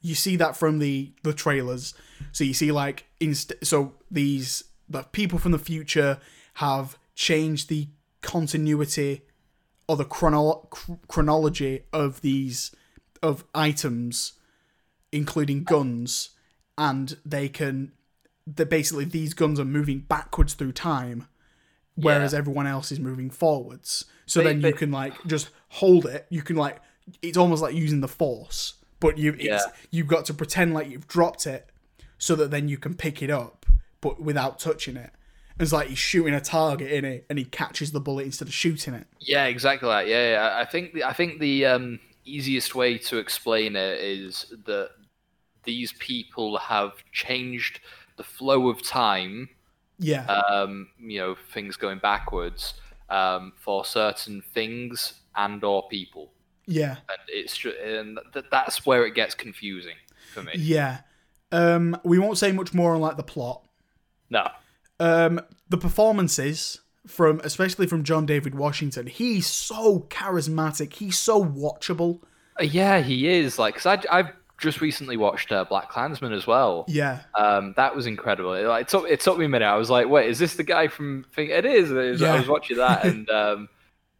You see that from the the trailers. So you see like inst- so these the people from the future have changed the continuity or the chrono- chr- chronology of these of items including guns and they can they basically these guns are moving backwards through time whereas Yeah. everyone else is moving forwards so They- then you they- can like just hold it you can like it's almost like using the force but you it's, Yeah. you've got to pretend like you've dropped it so that then you can pick it up but without touching it And it's like he's shooting a target in it and he catches the bullet instead of shooting it Yeah, exactly that. Yeah, yeah. I think the, I think the um, easiest way to explain it is that these people have changed the flow of time. yeah Um, you know, things going backwards um, for certain things and or people, yeah and it's and th- that's where it gets confusing for me. yeah um we won't say much more on like the plot No. um the performances from especially from John David Washington he's so charismatic he's so watchable Uh, Yeah, he is like because I I've just recently watched uh, BlacKkKlansman as well. yeah Um, that was incredible. It, like, it, took, it took me a minute. I was like, "Wait, is this the guy from?" Thing? It is. It is. I Yeah. was watching that, and um,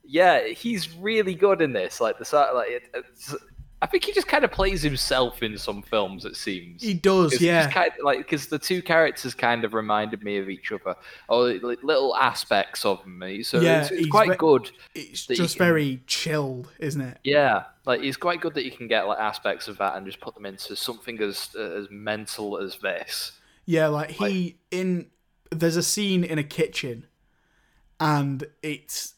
yeah, he's really good in this. Like the like, it, it's, I think he just kind of plays himself in some films. It seems He does, yeah. just kind of, like because the two characters kind of reminded me of each other, or like, little aspects of me. So Yeah, it's, it's quite ve- good. It's just can- very chilled, isn't it? Yeah, like it's quite good that you can get like aspects of that and just put them into something as uh, as mental as this. Yeah, like he in there's a scene in a kitchen and it's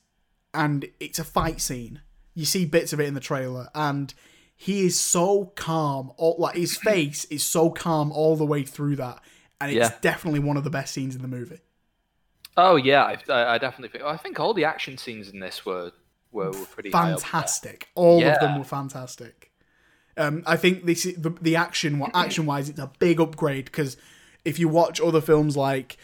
and it's a fight scene. You see bits of it in the trailer and he is so calm all like his face is so calm all the way through that and it's Yeah. definitely one of the best scenes in the movie. Oh yeah, I, I definitely think. I think all the action scenes in this were were, were pretty high up there. Fantastic. All of them were fantastic. Um, I think this is- the the action action wise it's a big upgrade because if you watch other films like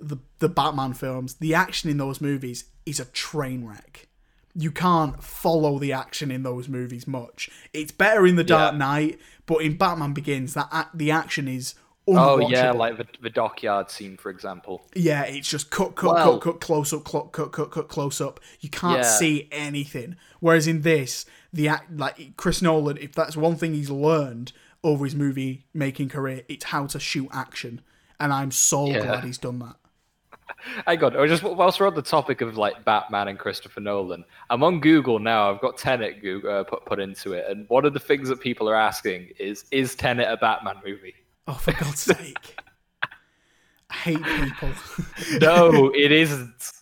the the Batman films, the action in those movies is a train wreck. You can't follow the action in those movies much. It's better in The Dark Yeah. Knight, but in Batman Begins, that the action is Oh yeah, like the, the dockyard scene, for example. Yeah, it's just cut, cut, Well- cut, cut, close up, cut, cut, cut, cut, close up. You can't Yeah. see anything. Whereas in this, the act like Chris Nolan, if that's one thing he's learned over his movie making career, it's how to shoot action, and I'm so Yeah. glad he's done that. Hang on, just whilst we're on the topic of like Batman and Christopher Nolan, I'm on Google now. I've got Tenet Google, uh, put put into it, and one of the things that people are asking is, is Tenet a Batman movie? Oh, for God's sake! I hate people. No, it isn't.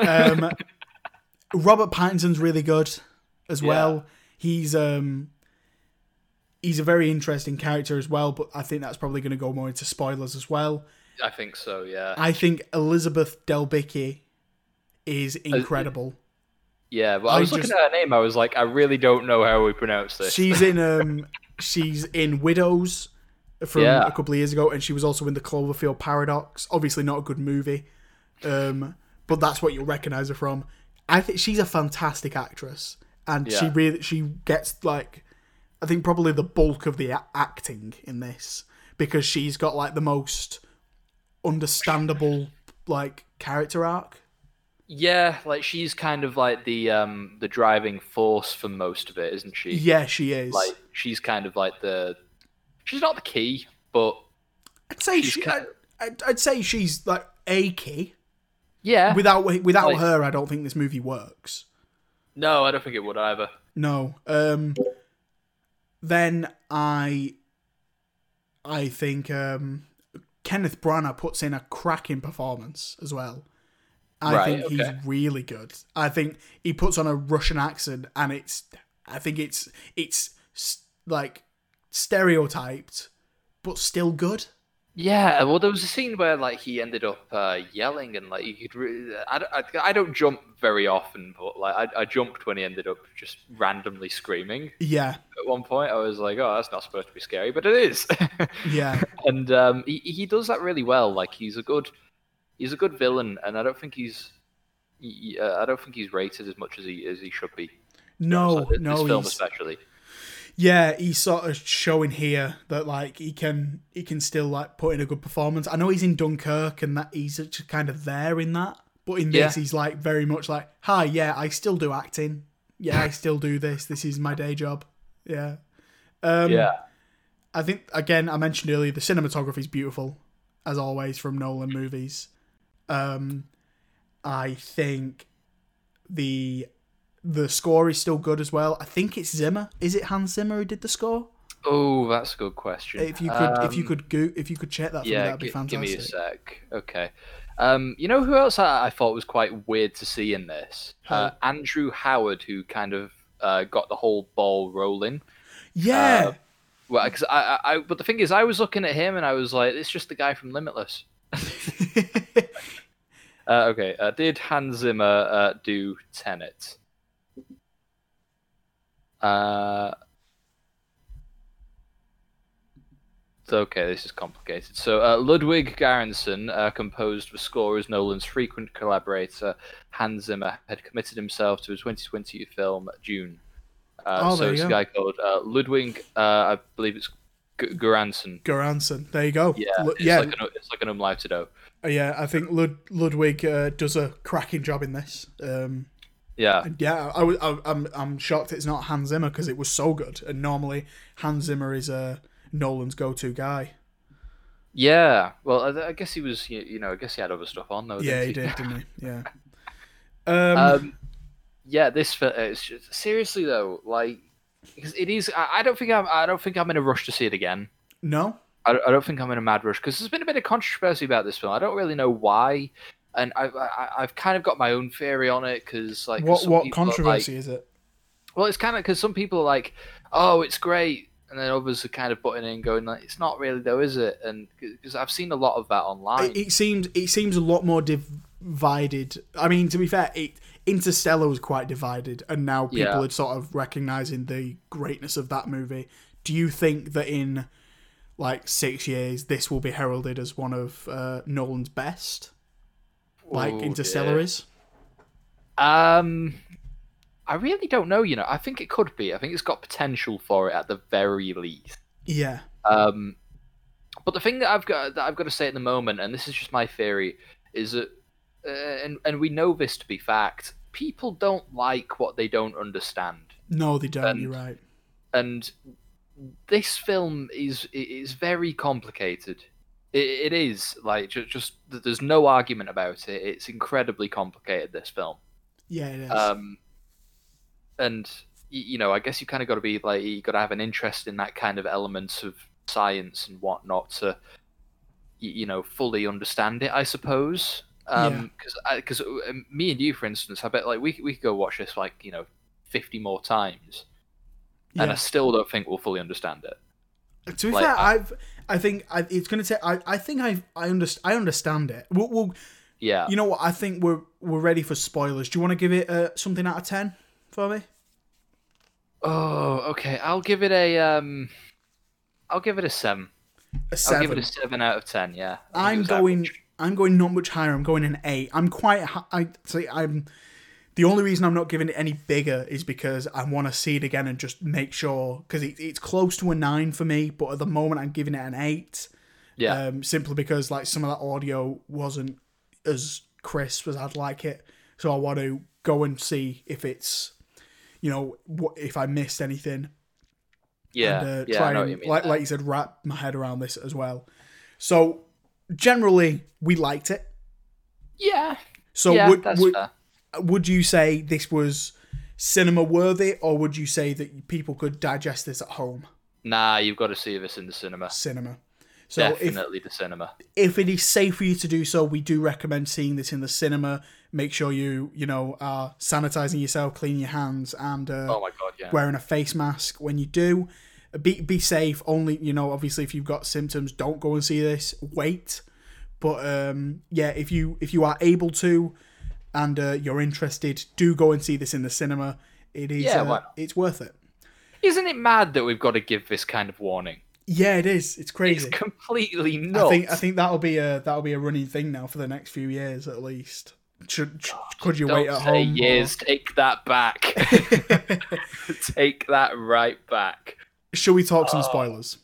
um, Robert Pattinson's really good as Yeah. well. He's um he's a very interesting character as well, but I think that's probably going to go more into spoilers as well. I think so. Yeah, I think Elizabeth Delbicki is Uh, incredible. yeah. But I I was just- looking at her name. I was like, I really don't know how we pronounce this. She's in um she's in Widows from Yeah. a couple of years ago, and she was also in the Cloverfield Paradox. Obviously, not a good movie, um, but that's what you'll recognize her from. I think she's a fantastic actress, and she really she gets like I think probably the bulk of the a- acting in this because she's got like the most understandable like character arc. Yeah, like she's kind of like the um the driving force for most of it, isn't she? Yeah, she is. Like she's kind of like the she's not the key, but I'd say she's she, kind- I'd, I'd say she's like a key. yeah. Without without Like- her, I don't think this movie works. no, I don't think it would either. No. Um. Then I. I think um, Kenneth Branagh puts in a cracking performance as well. I Right, think okay. he's really good. I think he puts on a Russian accent, and it's. I think it's it's like stereotyped, but still good. Yeah, well, there was a scene where like he ended up uh, yelling and like you could. Re- I, don't- I, I don't jump very often, but like I, I jumped when he ended up just randomly screaming. Yeah, At one point, I was like, "Oh, that's not supposed to be scary," but it is. yeah, and um, he he does that really well. Like he's a good he's a good villain, and I don't think he's he, uh, I don't think he's rated as much as he as he should be. no, no, film especially. Yeah, he's sort of showing here that like he can he can still like put in a good performance. I know he's in Dunkirk and that he's just kind of there in that, but in this Yeah. he's like very much like, hi, yeah, I still do acting. Yeah, I still do this. This is my day job. Yeah. Um, yeah, I think again I mentioned earlier the cinematography is beautiful as always from Nolan movies. Um, I think the the score is still good as well. I think it's Zimmer. Is it Hans Zimmer who did the score? Oh, that's a good question. If you could, if you Um, could go, if you could check that for me, yeah, that'd be fantastic. give me a sec. Okay. Um, you know who else I, I thought was quite weird to see in this? Uh, Andrew Howard, who kind of uh, got the whole ball rolling. Yeah, Uh, Well, because I, I, I, but the thing is, I was looking at him and I was like, it's just the guy from Limitless. Uh, okay. Uh, did Hans Zimmer uh, do Tenet? Uh, okay, this is complicated. So, uh, Ludwig Göransson uh, composed the score as Nolan's frequent collaborator. Hans Zimmer had committed himself to a 2020 film, June. Uh, Oh, so it's a go. guy called uh, Ludwig, uh, I believe it's G- Göransson. Goranson. There you go. Yeah, Lu- it's yeah, like an it's like an umlauted O. yeah. I think Lud- Ludwig uh, does a cracking job in this. Um, Yeah. And yeah, I, was- I, I'm I'm shocked it's not Hans Zimmer because it was so good. And normally Hans Zimmer is uh, Nolan's go-to guy. Yeah. Well, I, I guess he was. You, know, I guess he had other stuff on though. Yeah, didn't he did, didn't he? Yeah. Um, Um, yeah, this it's just, seriously though, like, because it is. I, I don't think I'm. I don't think I'm in a rush to see it again. no. I, I don't think I'm in a mad rush because there's been a bit of controversy about this film. I don't really know why, and I've I, I've kind of got my own theory on it because like What what are, like- controversy is it? well, it's kind of because some people are like, "Oh, it's great," and then others are kind of putting in, going like, "It's not really though, is it?" And because I've seen a lot of that online. It, it seems it seems a lot more divided. I mean, to be fair, it, Interstellar was quite divided, and now people Yeah. are sort of recognizing the greatness of that movie. Do you think that in like six years, this will be heralded as one of uh, Nolan's best, like Ooh, Interstellar yeah. Um, I really don't know. You know, I think it could be. I think it's got potential for it at the very least. Yeah, Um, but the thing that I've got that I've got to say at the moment, and this is just my theory, is that, uh, and and we know this to be fact. People don't like what they don't understand, no, they don't. And- you're right. and this film is is very complicated. It, it is like just, just there's no argument about it. It's incredibly complicated. This film. Yeah, it is. Um, and you know, I guess you kind of got to be like you got to have an interest in that kind of elements of science and whatnot to, you know, fully understand it. I suppose. Um, because because me and you, for instance, I bet like we we could go watch this like you know, fifty more times, and I still don't think we'll fully understand it. To be like, fair, I- I've I think I, it's gonna take. I, I think I I understand. I understand it. We'll, we'll Yeah. You know what? I think we're we're ready for spoilers. Do you want to give it uh, something out of ten for me? Oh, okay. I'll give it a um. I'll give it a seven. A seven. I'll give it a seven out of ten. Yeah. I think it I'm going. average. I'm going not much higher. I'm going an eight. I'm quite. I say I'm. The only reason I'm not giving it any bigger is because I want to see it again and just make sure because it, it's close to a nine for me. But at the moment, I'm giving it an eight. Yeah. Um, simply because like some of that audio wasn't as crisp as I'd like it. So I want to go and see if it's, you know, what if I missed anything yeah. and uh, yeah. try I know what and, you mean. like, like you said, wrap my head around this as well. So generally, we liked it. yeah. So yeah. would that's would, fair. Would you say this was cinema worthy, or would you say that people could digest this at home? Nah, you've got to see this in the cinema. Cinema. So if Definitely the cinema. if it is safe for you to do so, we do recommend seeing this in the cinema. Make sure you you know are sanitizing yourself, cleaning your hands, and uh, Oh my god, yeah. wearing a face mask when you do. Be be safe. Only you know, obviously, if you've got symptoms, don't go and see this. Wait. But um, yeah, if you if you are able to, and uh, you're interested, do go and see this in the cinema. It is. Yeah, uh, it's worth it. Isn't it mad that we've got to give this kind of warning? Yeah, it is. It's crazy. It's completely nuts. I think I think that'll be a that'll be a running thing now for the next few years at least. Should, sh could you Don't wait at home? or- years. Take that back. Take that right back. Shall we talk Oh. some spoilers?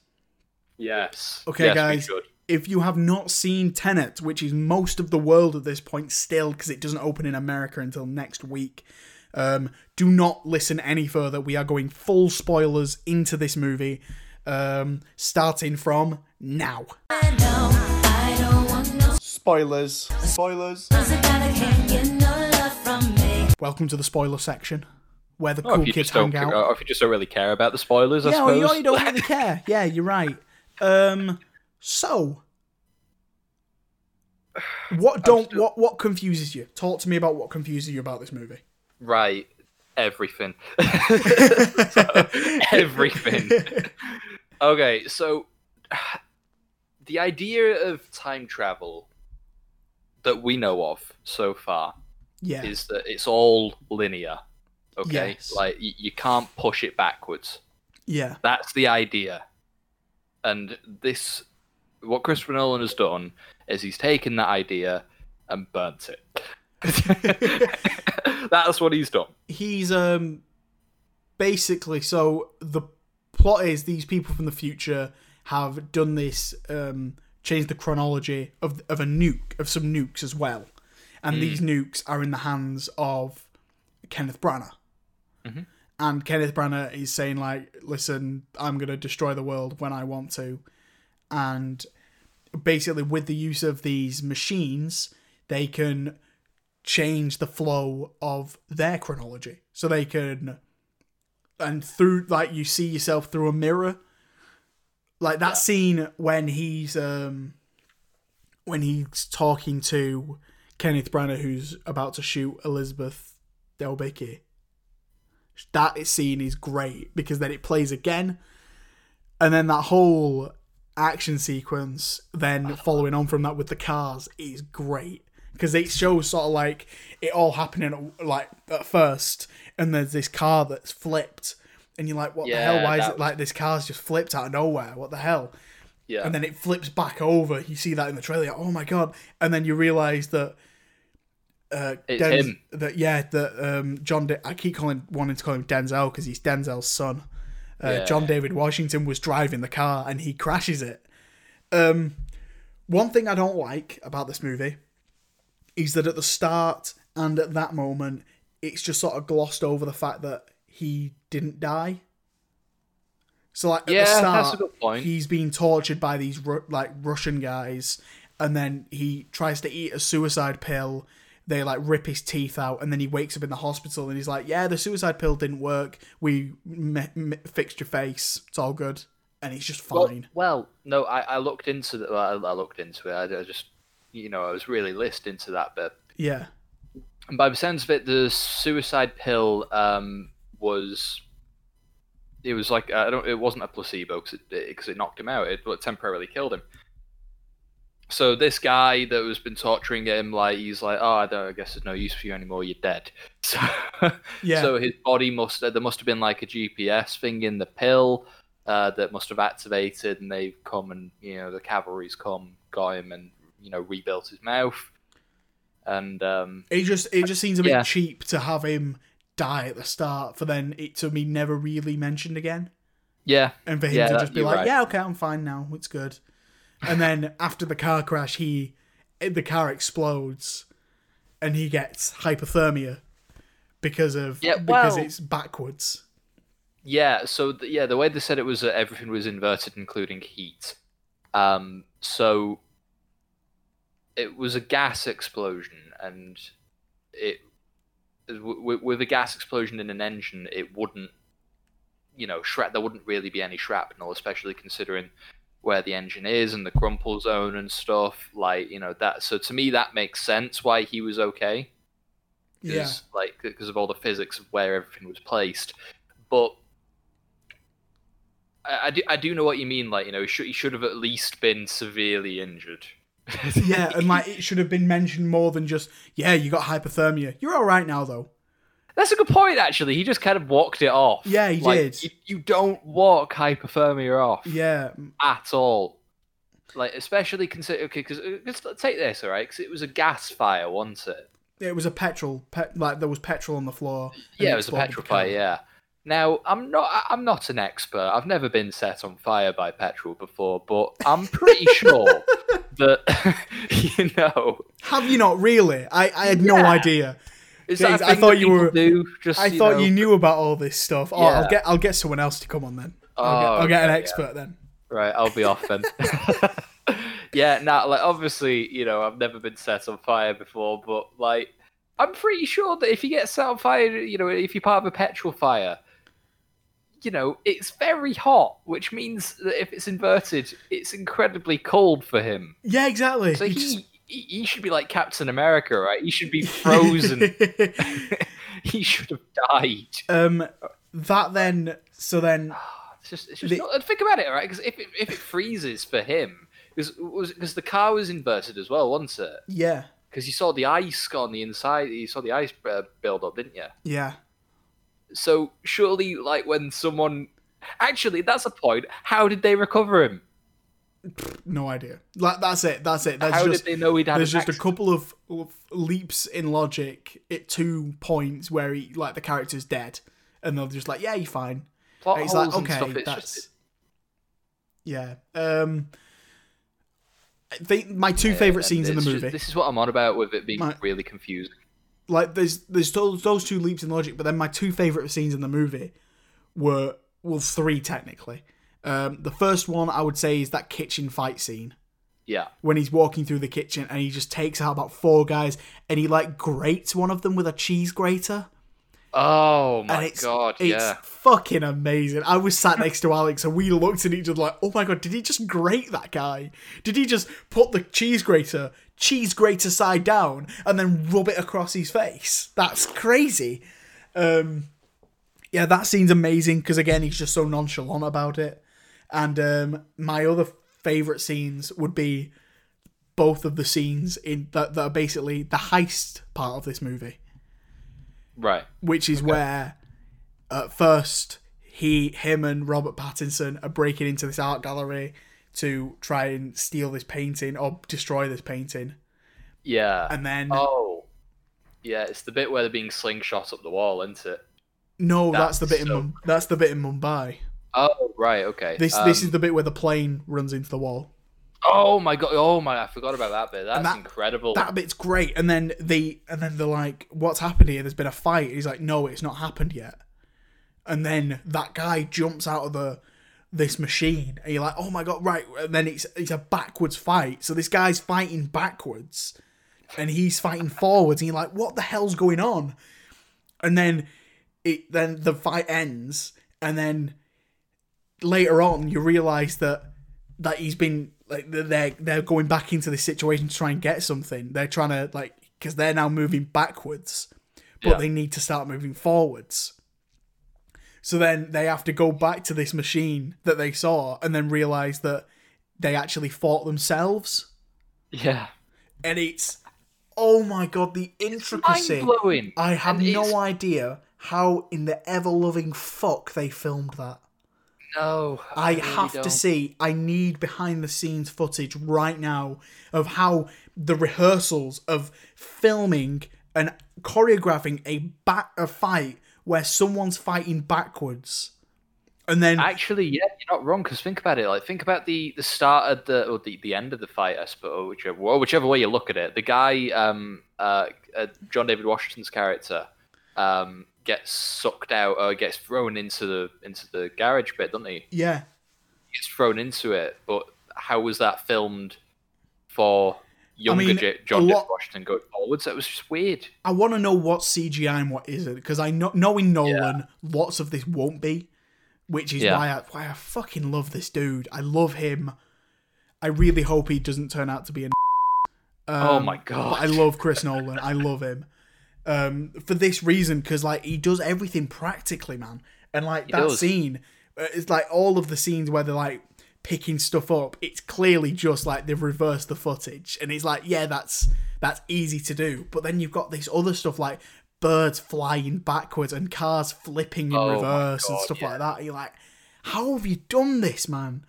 Yes. Okay, Yes, guys. If you have not seen Tenet, which is most of the world at this point still, because it doesn't open in America until next week, um, do not listen any further. We are going full spoilers into this movie, um, starting from now. I don't Spoilers. Spoilers. I gotta can't no love from me. Welcome to the spoiler section, where the Oh, cool kids hang out. or if you just don't really care about the spoilers, I yeah, well, suppose. you, you don't really care. Yeah, you're right. Um, so what don't still- what what confuses you? Talk to me about what confuses you about this movie. Right. Everything. Everything. Okay, so the idea of time travel that we know of so far Yeah, is that it's all linear. Okay? Yes. Like y- you can't push it backwards. yeah, That's the idea. And this what Christopher Nolan has done is he's taken that idea and burnt it. That's what he's done. he's um basically so the plot is these people from the future have done this um changed the chronology of of a nuke of some nukes as well and these nukes are in the hands of Kenneth Branagh. Mhm. And Kenneth Branagh is saying like, "Listen, I'm gonna destroy the world when I want to," and basically with the use of these machines, they can change the flow of their chronology. So they can, and through like you see yourself through a mirror. Like that scene when he's um when he's talking to Kenneth Branagh, who's about to shoot Elizabeth Debicki. That scene is great because then it plays again, and then that whole action sequence, then following on from that with the cars, is great because it shows sort of like it all happening at, like at first, and there's this car that's flipped, and you're like, what the hell? Why is it like this car's just flipped out of nowhere? What the hell? Yeah. and then it flips back over. You see that in the trailer. Oh my god! And then you realize that uh, It's Denz- him. That yeah, that um, John. Da- I keep calling wanting to call him Denzel because he's Denzel's son. Uh, Yeah. John David Washington was driving the car and he crashes it. Um, one thing I don't like about this movie is that at the start and at that moment, it's just sort of glossed over the fact that he didn't die. So like at Yeah, the start, he's being tortured by these like Russian guys, and then he tries to eat a suicide pill. They like rip his teeth out, and then he wakes up in the hospital, and he's like, "Yeah, the suicide pill didn't work. We me- me- fixed your face. It's all good." And he's just fine. well, no, I, I looked into the, I, I looked into it. I, I just, you know, I was really listening to that bit. yeah, And by the sense of it, the suicide pill um, was, it was like I don't, it wasn't a placebo because it because it knocked him out. It, it temporarily killed him. So this guy that was been torturing him, like he's like, oh, I don't, I guess there's no use for you anymore. You're dead. So, Yeah. so his body must, there must have been like a GPS thing in the pill uh, that must have activated, and they've come and you know the cavalry's come, got him, and you know rebuilt his mouth. And um, it just it just seems a bit Yeah. cheap to have him die at the start for then it to be never really mentioned again. yeah, and for him Yeah, to just be like, right. "Yeah, okay, I'm fine now. It's good." And then after the car crash, he the car explodes, and he gets hypothermia because of Yeah, because it's backwards. Yeah, so th- yeah, the way they said it was that everything was inverted, including heat. Um, so it was a gas explosion, and it w- with a gas explosion in an engine, it wouldn't, you know, shrap. There wouldn't really be any shrapnel, especially considering where the engine is and the crumple zone and stuff. Like you know that. So to me, that makes sense why he was okay Yeah, like because of all the physics of where everything was placed. But I, I do I do know what you mean. Like you know, he should he should have at least been severely injured. yeah, and like it should have been mentioned more than just, "Yeah, you got hypothermia. You're all right now, though." That's a good point. Actually, he just kind of walked it off. Yeah, he Like, did. You, you don't walk hypothermia off Yeah, at all. Like especially consider okay, because uh, take this all right, because it was a gas fire, wasn't it? it was a petrol, pet, like there was petrol on the floor. Yeah, it was a petrol fire. Yeah. Now I'm not. I'm not an expert. I've never been set on fire by petrol before, but I'm pretty sure that you know. Have you not really? I, I had no idea. Is Jeez, that I thought that you were- Do? Just, I you thought know- you knew about all this stuff. Oh, I'll get I'll get someone else to come on then. I'll, Oh, get, I'll get an okay, yeah. expert then. Right, I'll be off then. yeah, now like obviously, you know, I've never been set on fire before, but like I'm pretty sure that if you get set on fire, you know, if you're part of a petrol fire, you know, it's very hot, which means that if it's inverted, it's incredibly cold for him. Yeah, exactly. So He he, just- he, he should be like Captain America, right? He should be frozen. he should have died. um, that then. So then, It's just, it's just The- not, think about it, right? Because if it, if it freezes for him, because because the car was inverted as well, wasn't it? yeah, Because you saw the ice on the inside, you saw the ice uh, build up, didn't you? yeah. So surely, like when someone, actually, that's a point. How did they recover him? No idea. Like that's it. That's it. There's How just did they know he'd had there's just a couple of, of leaps in logic at two points where he like the character's dead, and they're just like, yeah, you're fine. plot And it's holes like, and okay, stuff. It's that's just yeah. Um, think my two favorite scenes in the movie. just- this is what I'm on about with it being My- really confusing. like there's there's those, those two leaps in logic, but then my two favorite scenes in the movie were well three technically. Um, the first one I would say is that kitchen fight scene Yeah. when he's walking through the kitchen and he just takes out about four guys and he like grates one of them with a cheese grater. Oh and my it's, god, it's yeah. fucking amazing. I was sat next to Alex and we looked at each other like, oh my god, did he just grate that guy? Did he just put the cheese grater, cheese grater side down, and then rub it across his face? That's crazy. Um, yeah, that scene's amazing because again, he's just so nonchalant about it. And um, my other favorite scenes would be both of the scenes in that, that are basically the heist part of this movie Right. which is where at first he him and Robert Pattinson are breaking into this art gallery to try and steal this painting or destroy this painting. Yeah. And then Oh. Yeah, it's the bit where they're being slingshot up the wall, isn't it? no, that's, the bit so in Mum- that's the bit in Mumbai. Oh, right, okay. This this Um, is the bit where the plane runs into the wall. Oh my god! Oh my! I forgot about that bit. That's that- incredible. That bit's great. And then the and then they're like, "What's happened here? There's been a fight." He's like, "No, it's not happened yet." And then that guy jumps out of the this machine, and you're like, "Oh my god!" Right? And then it's it's a backwards fight. So this guy's fighting backwards, and he's fighting forwards, and you're like, "What the hell's going on?" And then it then the fight ends, and then later on you realize that that he's been like they're they're going back into this situation to try and get something. They're trying to like because they're now moving backwards, but Yeah. they need to start moving forwards. So then they have to go back to this machine that they saw and then realize that they actually fought themselves. yeah. And it's oh my god, the intricacy. I have And it's- no idea how in the ever loving fuck they filmed that. No. I really have don't. to see. I need behind the scenes footage right now of how the rehearsals of filming and choreographing a back a fight where someone's fighting backwards, and then Actually, yeah, you're not wrong. Because think about it. Like, think about the the start of the or the, the end of the fight, I suppose, whichever or whichever way you look at it. The guy, um, uh, uh John David Washington's character, um, gets sucked out or gets thrown into the into the garage bit, doesn't he? yeah, He gets thrown into it. But how was that filmed for younger mean, J- John lot- Washington going forwards? It was just weird. I want to know what CGI and what isn't because I know knowing Nolan, lots of this won't be, which is Yeah. why I why I fucking love this dude. I love him. I really hope he doesn't turn out to be an. oh Um, my god! I love Chris Nolan. I love him. Um, for this reason, because like he does everything practically, man. And like that does. scene, uh, it's like all of the scenes where they're like picking stuff up. It's clearly just like they've reversed the footage, and it's like, yeah, that's that's easy to do. But then you've got this other stuff like birds flying backwards and cars flipping in Oh reverse and stuff yeah. like that. You're like, how have you done this, man?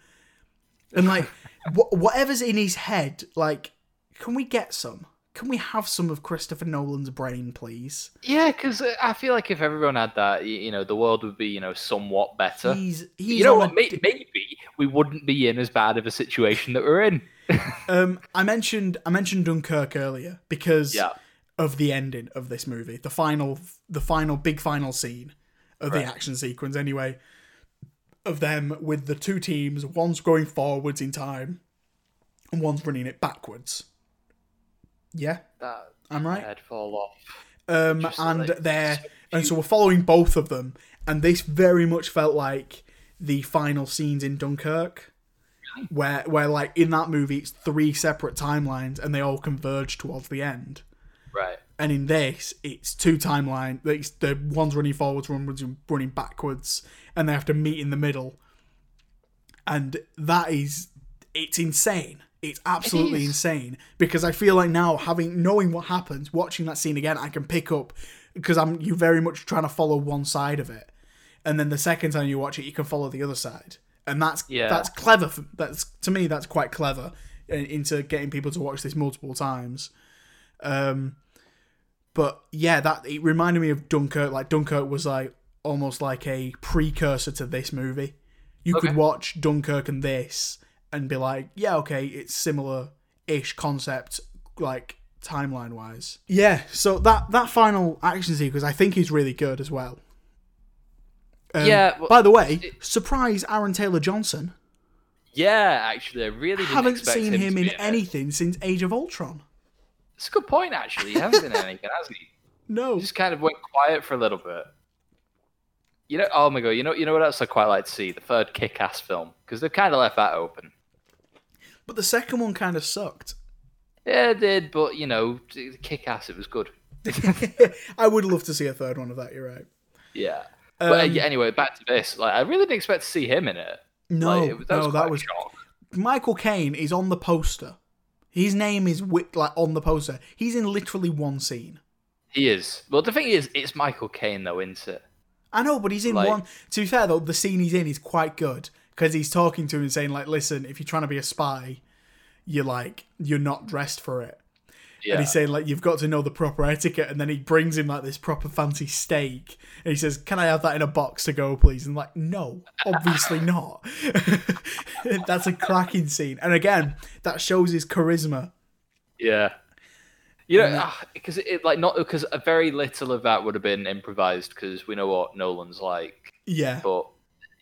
And like, wh- whatever's in his head, like, can we get some? Can we have some of Christopher Nolan's brain, please? Yeah, because I feel like if everyone had that, you know, the world would be, you know, somewhat better. He's he's you know what? a Maybe we wouldn't be in as bad of a situation that we're in. um, I mentioned I mentioned Dunkirk earlier because Yeah. of the ending of this movie, the final the final big final scene of the action sequence. Anyway, of them with the two teams, one's going forwards in time, and one's running it backwards. Yeah, That I'm right. head fall off. um, and like they're so and so we're following both of them, and this very much felt like the final scenes in Dunkirk, where where like in that movie it's three separate timelines and they all converge towards the end, Right. and in this it's two timelines. It's the one's running forwards, one's running backwards, and they have to meet in the middle, and that is it's insane. It's absolutely is. insane because I feel like now having knowing what happens, watching that scene again, I can pick up because I'm you very much trying to follow one side of it, and then the second time you watch it, you can follow the other side, and that's Yeah. that's clever. For, that's to me that's quite clever into getting people to watch this multiple times. Um, but yeah, that it reminded me of Dunkirk. Like Dunkirk was like almost like a precursor to this movie. You could watch Dunkirk and this and be like, yeah, okay, it's similar ish concept, like timeline wise. Yeah, so that that final action sequence I think is really good as well. Um, Yeah, well, by the way, it- surprise Aaron Taylor Johnson. Yeah, actually, I really didn't Haven't expect seen him, him in be it. anything since Age of Ultron. It's a good point, actually. He hasn't been in anything, has he? No. He just kind of went quiet for a little bit. You know, oh my god, you know, you know what else I quite like to see? The third Kick-Ass film because they've kind of left that open. But the second one kind of sucked. Yeah, it did, but you know, Kick-Ass, it was good. I would love to see a third one of that. You're right. Yeah. but uh, Um, yeah, anyway, back to this. Like, I really didn't expect to see him in it. No, Like, it- no, quite that was shock. Michael Caine is on the poster. His name is wi- like on the poster. He's in literally one scene. He is. Well, the thing is, it's Michael Caine, though, isn't it? I know, but he's in Like- one. To be fair though, the scene he's in is quite good because he's talking to him and saying like, "Listen, if you're trying to be a spy, you're like you're not dressed for it." Yeah. And he's saying like, "You've got to know the proper etiquette." And then he brings him like this proper fancy steak, and he says, "Can I have that in a box to go, please?" And like, no, obviously not. That's a cracking scene, and again, that shows his charisma. Yeah. You know, because ah, it like not because a very little of that would have been improvised because we know what Nolan's like, Yeah, but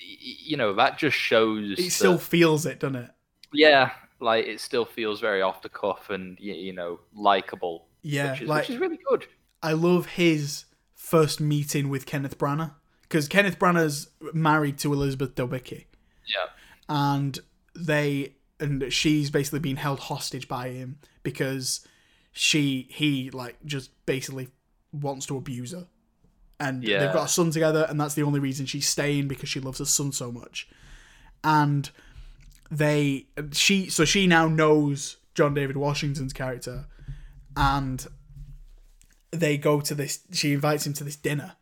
you know that just shows. it still that- feels it, doesn't it? yeah, like it still feels very off the cuff and you know likable. Yeah, which is, like which is really good. I love his first meeting with Kenneth Branagh because Kenneth Branagh's married to Elizabeth Debicki, Yeah, and they and she's basically been held hostage by him because she he like just basically wants to abuse her, and Yeah. they've got a son together, and that's the only reason she's staying because she loves her son so much, and they she so she now knows John David Washington's character, and they go to this she invites him to this dinner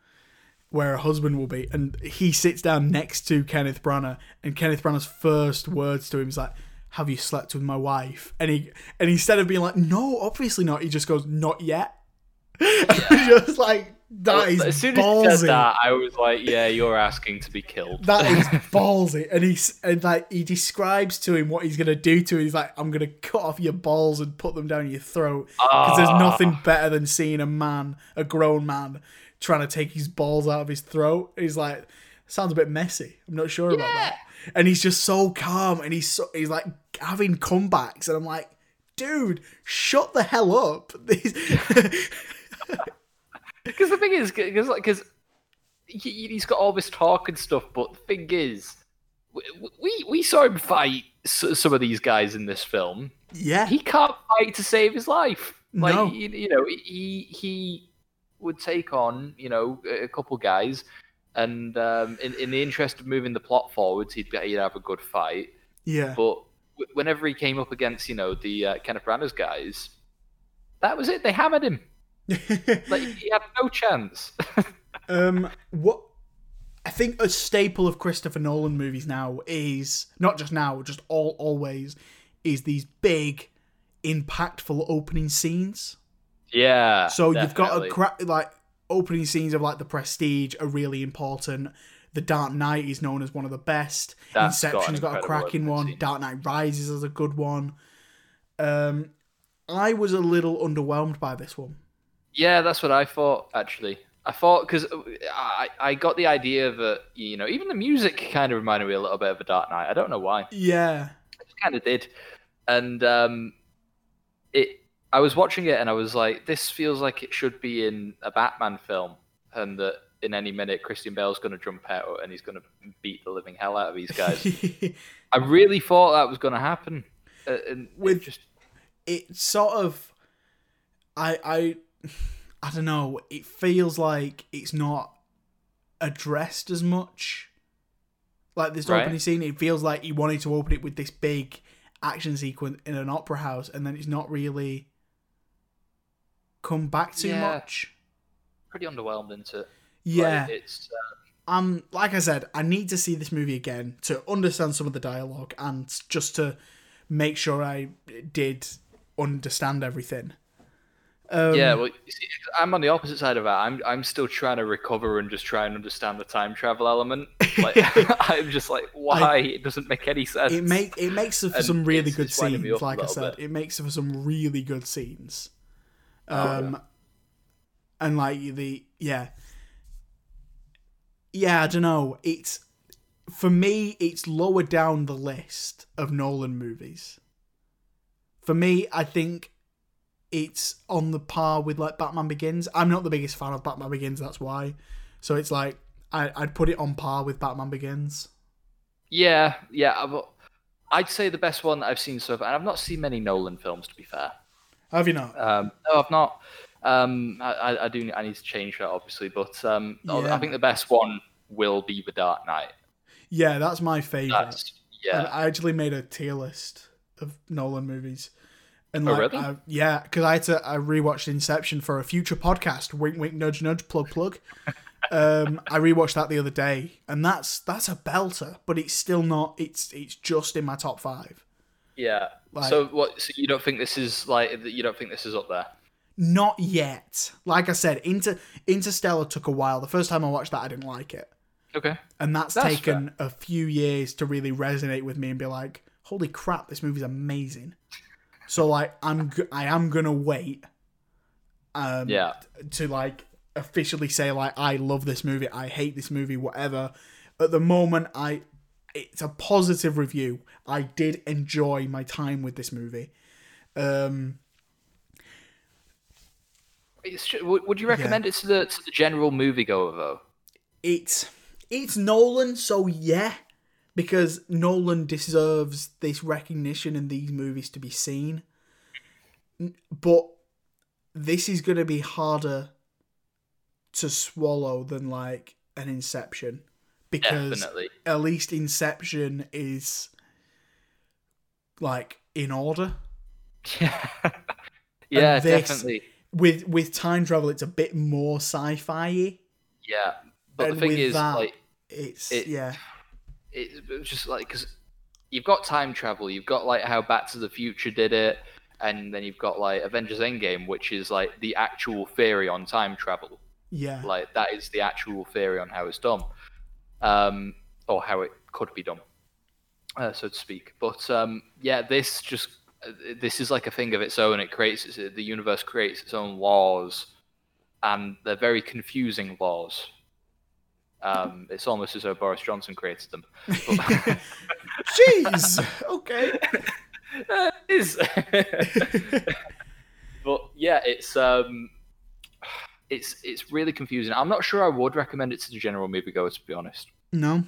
where her husband will be and he sits down next to Kenneth Branagh and Kenneth Branagh's first words to him is like have you slept with my wife? And he and instead of being like no obviously not he just goes not yet. Just like that is as soon as ballsy he said that, I was like, "Yeah, you're asking to be killed." that is ballsy. And he's and like he describes to him what he's gonna do to him. He's like I'm gonna cut off your balls and put them down your throat. Because there's Ah. nothing better than seeing a man a grown man trying to take his balls out of his throat. He's like sounds a bit messy. I'm not sure about that. And he's just so calm and he's so, he's like having comebacks. And I'm like dude shut the hell up. These- Because the thing is, because like, because he, he's got all this talk and stuff, but the thing is, we we, we saw him fight some of these guys in this film. yeah He can't fight to save his life. Like No. you, you know, he he would take on you know a couple guys, and um, in in the interest of moving the plot forwards, he'd he'd have a good fight. yeah But whenever he came up against you know the uh, Kenneth Branagh's guys, that was it. They hammered him. Like he had no chance. Um, what I think a staple of Christopher Nolan movies now is not just now, just all always is these big, impactful opening scenes. yeah. So you've got a definitely. cra- like opening scenes of like The Prestige are really important. The Dark Knight is known as one of the best. That's got Inception's got, a cracking one. scene. Dark Knight Rises is a good one. Um, I was a little underwhelmed by this one. Yeah, that's what I thought actually. I thought because I I got the idea that you know even the music kind of reminded me a little bit of a Dark Knight. I don't know why. Yeah, It kind of did, and um, it. I was watching it and I was like, this feels like it should be in a Batman film, and that in any minute Christian Bale's going to jump out and he's going to beat the living hell out of these guys. I really thought that was going to happen, uh, and it With- just it sort of I I I don't know, it feels like it's not addressed as much. Like this Right. opening scene, it feels like he wanted to open it with this big action sequence in an opera house and then it's not really come back too Yeah. much. pretty underwhelmed into. Yeah. Like, it's um like I said, I need to see this movie again to understand some of the dialogue and just to make sure I did understand everything. Um, yeah, well, you see, I'm on the opposite side of that. I'm I'm still trying to recover and just try and understand the time travel element. Like I'm just like, why? it doesn't make any sense. it make it makes for And some really good it's winding me scenes. Like I said, bit. it makes for some really good scenes. Um, and like the yeah, yeah. I don't know. It's for me. It's lower down the list of Nolan movies. For me, I think it's on the par with like Batman Begins. I'm not the biggest fan of Batman Begins. That's why. So it's like I, I'd put it on par with Batman Begins. Yeah, yeah. I've, I'd say the best one that I've seen so far, and I've not seen many Nolan films to be fair. Have you not? Um, no, I've not. Um, I, I- I do. I need to change that, obviously, but um, Yeah. I think the best one will be The Dark Knight. Yeah, that's my favorite. That's yeah, I actually made a tier list of Nolan movies. And Oh, like, really? I, yeah, because I had to. I rewatched Inception for a future podcast. Wink, wink, nudge, nudge, plug, plug. um, I rewatched that the other day, and that's that's a belter. But it's still not. It's it's just in my top five. yeah. Like- so what? So you don't think this is like? You don't think this is up there? Not yet. Like I said, Inter Interstellar took a while. The first time I watched that, I didn't like it, Okay. and that's, That's taken a few years to really resonate with me and be like, "Holy crap, this movie's amazing." So like, I'm I am gonna wait. Um, Yeah. to like officially say like I love this movie, I hate this movie, whatever. At the moment, I it's a positive review. I did enjoy my time with this movie. Um, It's, would would you recommend it to the to the general moviegoer though? it's it's Nolan, so yeah, because Nolan deserves this recognition and these movies to be seen. But this is going to be harder to swallow than like an Inception because Definitely. at least Inception is like in order. Yeah. yeah, this- definitely. With with time travel, it's a bit more sci-fi. Yeah. But and the thing with is, that, like, It's it- yeah, it's just like because you've got time travel, you've got like how Back to the Future did it, and then you've got like Avengers Endgame, which is like the actual theory on time travel. yeah, Like that is the actual theory on how it's done, um, or how it could be done, uh, so to speak. But um, yeah, this just uh, this is like a thing of its own. It creates its, the universe creates its own laws, and they're very confusing laws. Um, it's almost as though Boris Johnson created them. Jeez. okay. Uh, it is. but yeah, it's um, it's it's really confusing. I'm not sure I would recommend it to the general moviegoer, to be honest, No,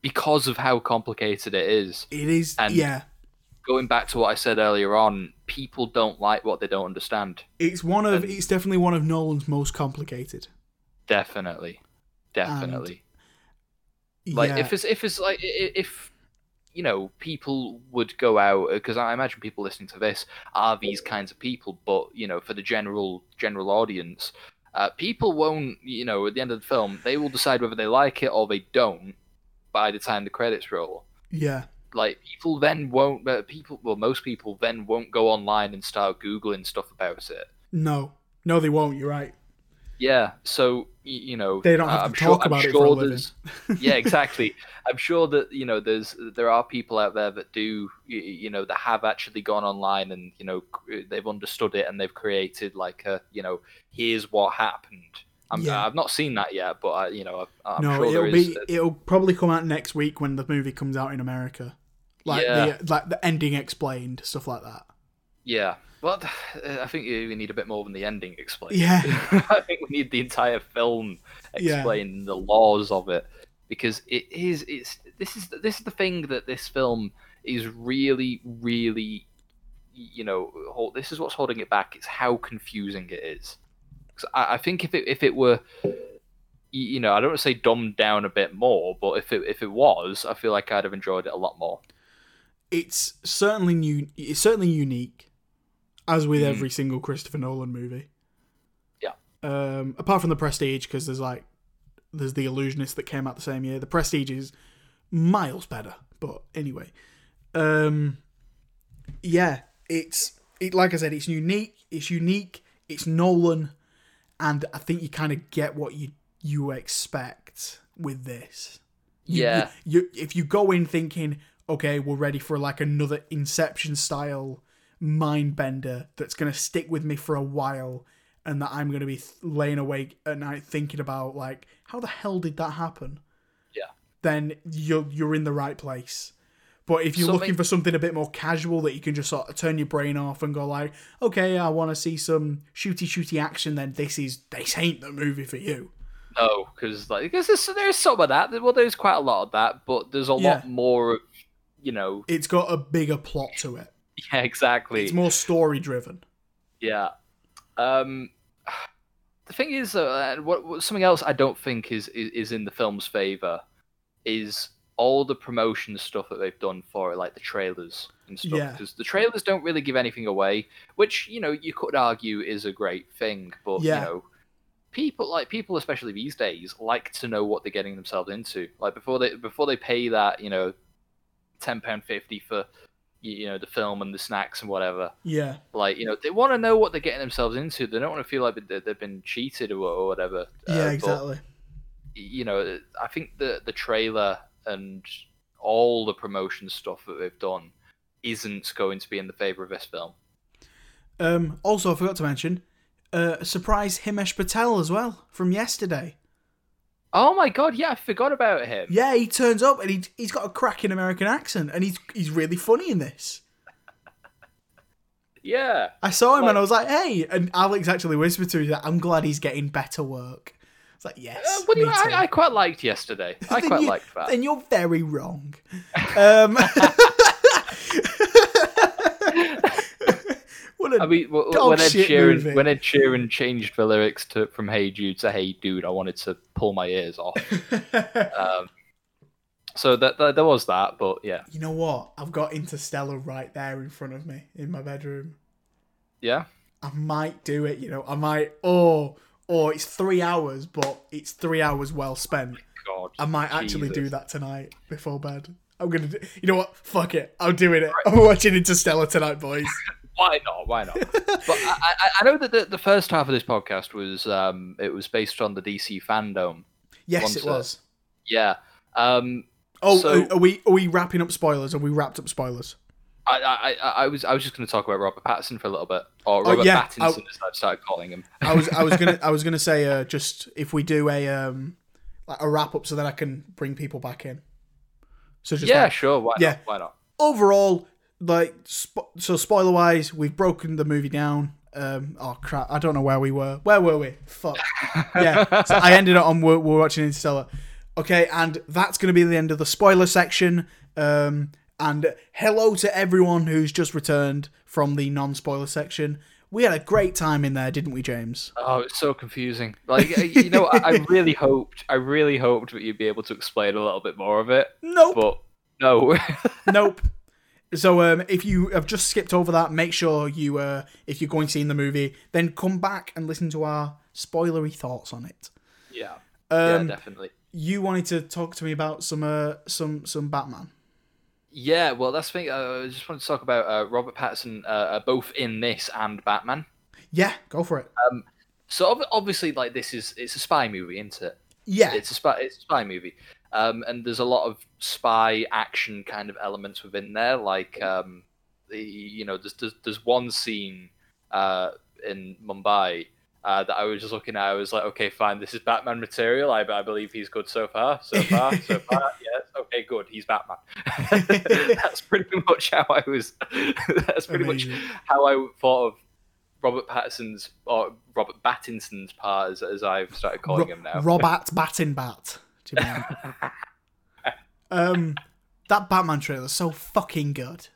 because of how complicated it is. it is. And- yeah, Going back to what I said earlier on, people don't like what they don't understand. it's one of. It's definitely one of Nolan's most complicated. Definitely, definitely. Yeah. like if it's if it's like if you know people would go out because I imagine people listening to this are these kinds of people, but you know for the general general audience, uh, people won't you know at the end of the film they will decide whether they like it or they don't by the time the credits roll. yeah, Like people then won't, but people well most people then won't go online and start googling stuff about it. no, no, they won't. You're right. Yeah, so you know They don't have I'm to sure, talk I'm about it for a living. there's- yeah, exactly. I'm sure that you know there's there are people out there that do you, know that have actually gone online and you know uh, they've understood it and they've created like a you know here's what happened. I'm, Yeah. I've not seen that yet, but I, you know I- I'm no, sure it'll be. It'll probably come out next week when the movie comes out in America. Like Yeah. the like the ending explained stuff like that. Yeah. Well, uh, I think you we need a bit more than the ending explained. Yeah. I think we need the entire film Yeah. the laws of it because it is it's this is this is the thing that this film is really really you know hold, this is what's holding it back. It's how confusing it is. 'Cause I, I think if it if it were you know I don't want to say dumbed down a bit more, but if it if it was, I feel like I'd have enjoyed it a lot more. It's certainly new. It's certainly unique, as with Mhm. every single Christopher Nolan movie. Yeah. Um, apart from the Prestige, because there's like there's the Illusionist that came out the same year. The Prestige is miles better, but anyway, um, yeah, it's it. Like I said, it's unique. It's unique. It's Nolan, and I think you kind of get what you you expect with this. You- Yeah. You, you if you go in thinking, okay, we're ready for like another Inception style mind bender that's going to stick with me for a while and that I'm going to be th- laying awake at night thinking about like how the hell did that happen? Yeah. Then you're you're in the right place. But if you're Something- looking for something a bit more casual that you can just sort of turn your brain off and go like, okay, I want to see some shooty shooty action, then this is this ain't the movie for you. No, because like because there's, there's some of that. Well, there's quite a lot of that, but there's a Yeah. lot more you know. It's got a bigger plot to it. Yeah, exactly. It's more story driven. Yeah. Um, the thing is, uh, what, what something else I don't think is, is is in the film's favor is all the promotion stuff that they've done for it, like the trailers and stuff. Yeah. Because the trailers don't really give anything away, which you know you could argue is a great thing, but Yeah. you know. People like people, especially these days, like to know what they're getting themselves into. Like before they before they pay that, you know, ten pound fifty for, you know, the film and the snacks and whatever Yeah. like you know they want to know what they're getting themselves into they don't want to feel like they- they've been cheated or, whatever Uh, Yeah, but, exactly. you know i think the the trailer and all the promotion stuff that they've done isn't going to be in the favor of this film Um, also, I forgot to mention, uh, surprise Himesh Patel as well from yesterday. Oh my god yeah i forgot about him Yeah, he turns up and he he's got a cracking American accent and he's he's really funny in this. yeah I saw him and I was like, hey, and Alex actually whispered to me that I'm glad he's getting better work. It's like, yes, uh, what do you. I, I quite liked yesterday i quite you- liked that Then you're very wrong. Um, what a I mean, dog when Ed shit Sheeran movie. when Ed Sheeran changed the lyrics to from "Hey Jude" to "Hey Dude," I wanted to pull my ears off. um, so that, that there was that, but yeah, you know what? I've got Interstellar right there in front of me in my bedroom. yeah. I might do it. You know, I might. Oh, oh, it's three hours, but it's three hours well spent. God, I might actually do that tonight before bed. I'm gonna do. You know what? Fuck it. I'm doing it. I'm watching Interstellar tonight, boys. Why not? Why not? but I, I, I know that the, the first half of this podcast was um, it was based on the DC FanDome. Yes, One it was. Yeah. Um, Oh, So- are, we are we wrapping up spoilers? Are we wrapped up spoilers? I, I, I was I was just going to talk about Robert Pattinson for a little bit, or Oh, Robert yeah, Pattinson I- as I've started calling him. I was I was gonna I was gonna say uh, just if we do a um like a wrap up so that I can bring people back in. So just yeah, like, sure. Why yeah. not? Why not? overall, like spo- so spoiler wise, we've broken the movie down. Um, oh crap, I don't know where we were. Where were we? Fuck. Yeah, so I ended up on we're, we're watching Interstellar. Okay, and that's going to be the end of the spoiler section. Um, and hello to everyone who's just returned from the non-spoiler section. We had a great time in there, didn't we, James? Oh, it's so confusing. Like you know, I, I really hoped, I really hoped that you'd be able to explain a little bit more of it, Nope. but no. nope. So um, if you have just skipped over that, make sure you, uh, if you're going to see in the movie, then come back and listen to our spoilery thoughts on it. yeah, Um, yeah, definitely. you wanted to talk to me about some, uh, some, some Batman. Yeah, well, that's the thing. Uh, I just wanted to talk about uh, Robert Pattinson, uh, both in this and Batman. Yeah, go for it. So ob- obviously, like this is it's a spy movie, isn't it? Yeah, It's a spy. It's a spy movie, um, and there's a lot of spy action kind of elements within there. Like, um, the, you know, there's, there's there's one scene uh, in Mumbai uh, that I was just looking at. I was like, okay, fine, this is Batman material. I, I believe he's good so far. So far, so far, yes. Okay, good. He's Batman. that's pretty much how I was. that's pretty much how I thought of Robert Pattinson's or Robert Battinson's part as, as I've started calling Ro- him now. Robert Battenbat. Do you um, that Batman trailer is so fucking good.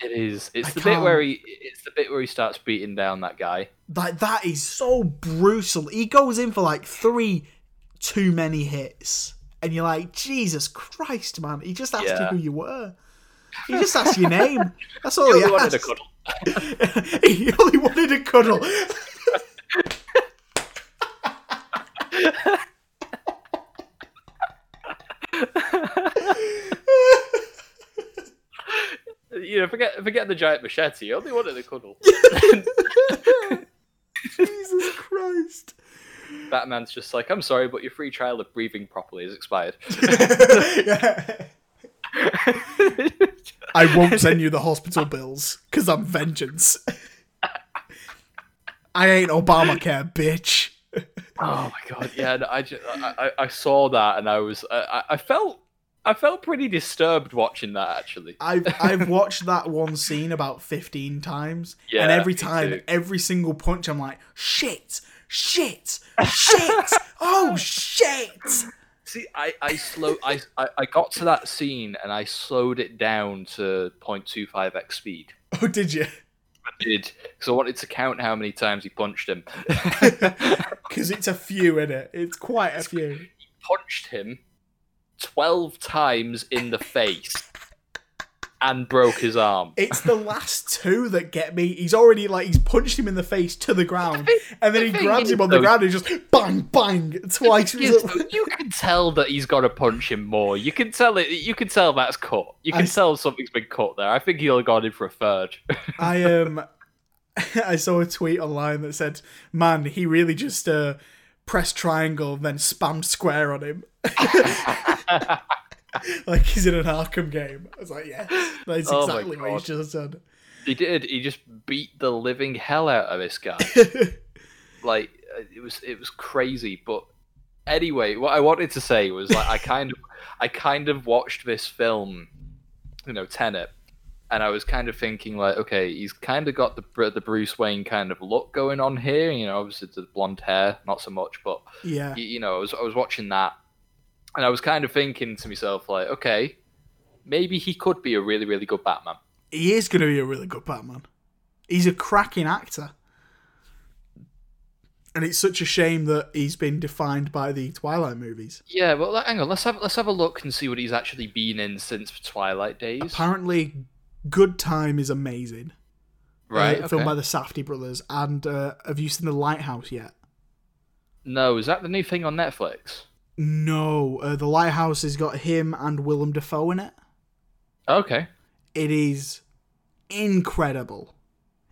It is. It's I the bit can't- where he. It's the bit where he starts beating down that guy. Like that is so brutal. He goes in for like three too many hits, and you're like, Jesus Christ, man! He just asked Yeah. you who you were. He just asked your name. That's all He he only wanted a asked. cuddle. he only wanted a cuddle. You know, forget forget the giant machete. He only wanted a cuddle. Jesus Christ. Batman's just like, I'm sorry, but your free trial of breathing properly is expired. I won't send you the hospital bills because I'm vengeance. I ain't Obamacare, bitch. Oh my god, yeah. no, I, just, I, I saw that and I was I, I- I felt I felt pretty disturbed watching that actually. I've I've watched that one scene about fifteen times, Yeah, and every time, too. every single punch, I'm like, shit, shit, shit, oh shit. See, I I slow I, I I got to that scene and I slowed it down to 0.25x speed. Oh, did you? I did because I wanted to count how many times he punched him. Because it's a few in it. It's quite a few. He punched him 12 times in the face and broke his arm. It's the last two that get me. He's already like he's punched him in the face to the ground, and then he the thing grabs him on the though- ground and just bang bang twice. Yes, you can tell that he's got to punch him more. You can tell it. You can tell that's cut. You can s- tell something's been cut there. I think he'll have gone in for a third. I um I saw a tweet online that said, "Man, he really just uh pressed triangle then spammed square on him." like he's in an Arkham game. I was like, "Yeah, that's Oh exactly what he's God. just done." he did. He just beat the living hell out of this guy. like it was it was crazy but anyway what i wanted to say was like i kind of i kind of watched this film you know tenet and i was kind of thinking like okay he's kind of got the the bruce wayne kind of look going on here you know obviously the blonde hair not so much but yeah, y- you know i was, I was watching that and i was kind of thinking to myself like okay maybe he could be a really really good batman he is going to be a really good Batman. He's a cracking actor. And it's such a shame that he's been defined by the Twilight movies. yeah well hang on let's have let's have a look and see what he's actually been in since twilight days Apparently, Good Time is amazing. right uh, filmed by the Safdie brothers. And uh, have you seen The Lighthouse yet? No, is that the new thing on Netflix? No, uh, The Lighthouse has got him and Willem Dafoe in it. Okay. It is incredible.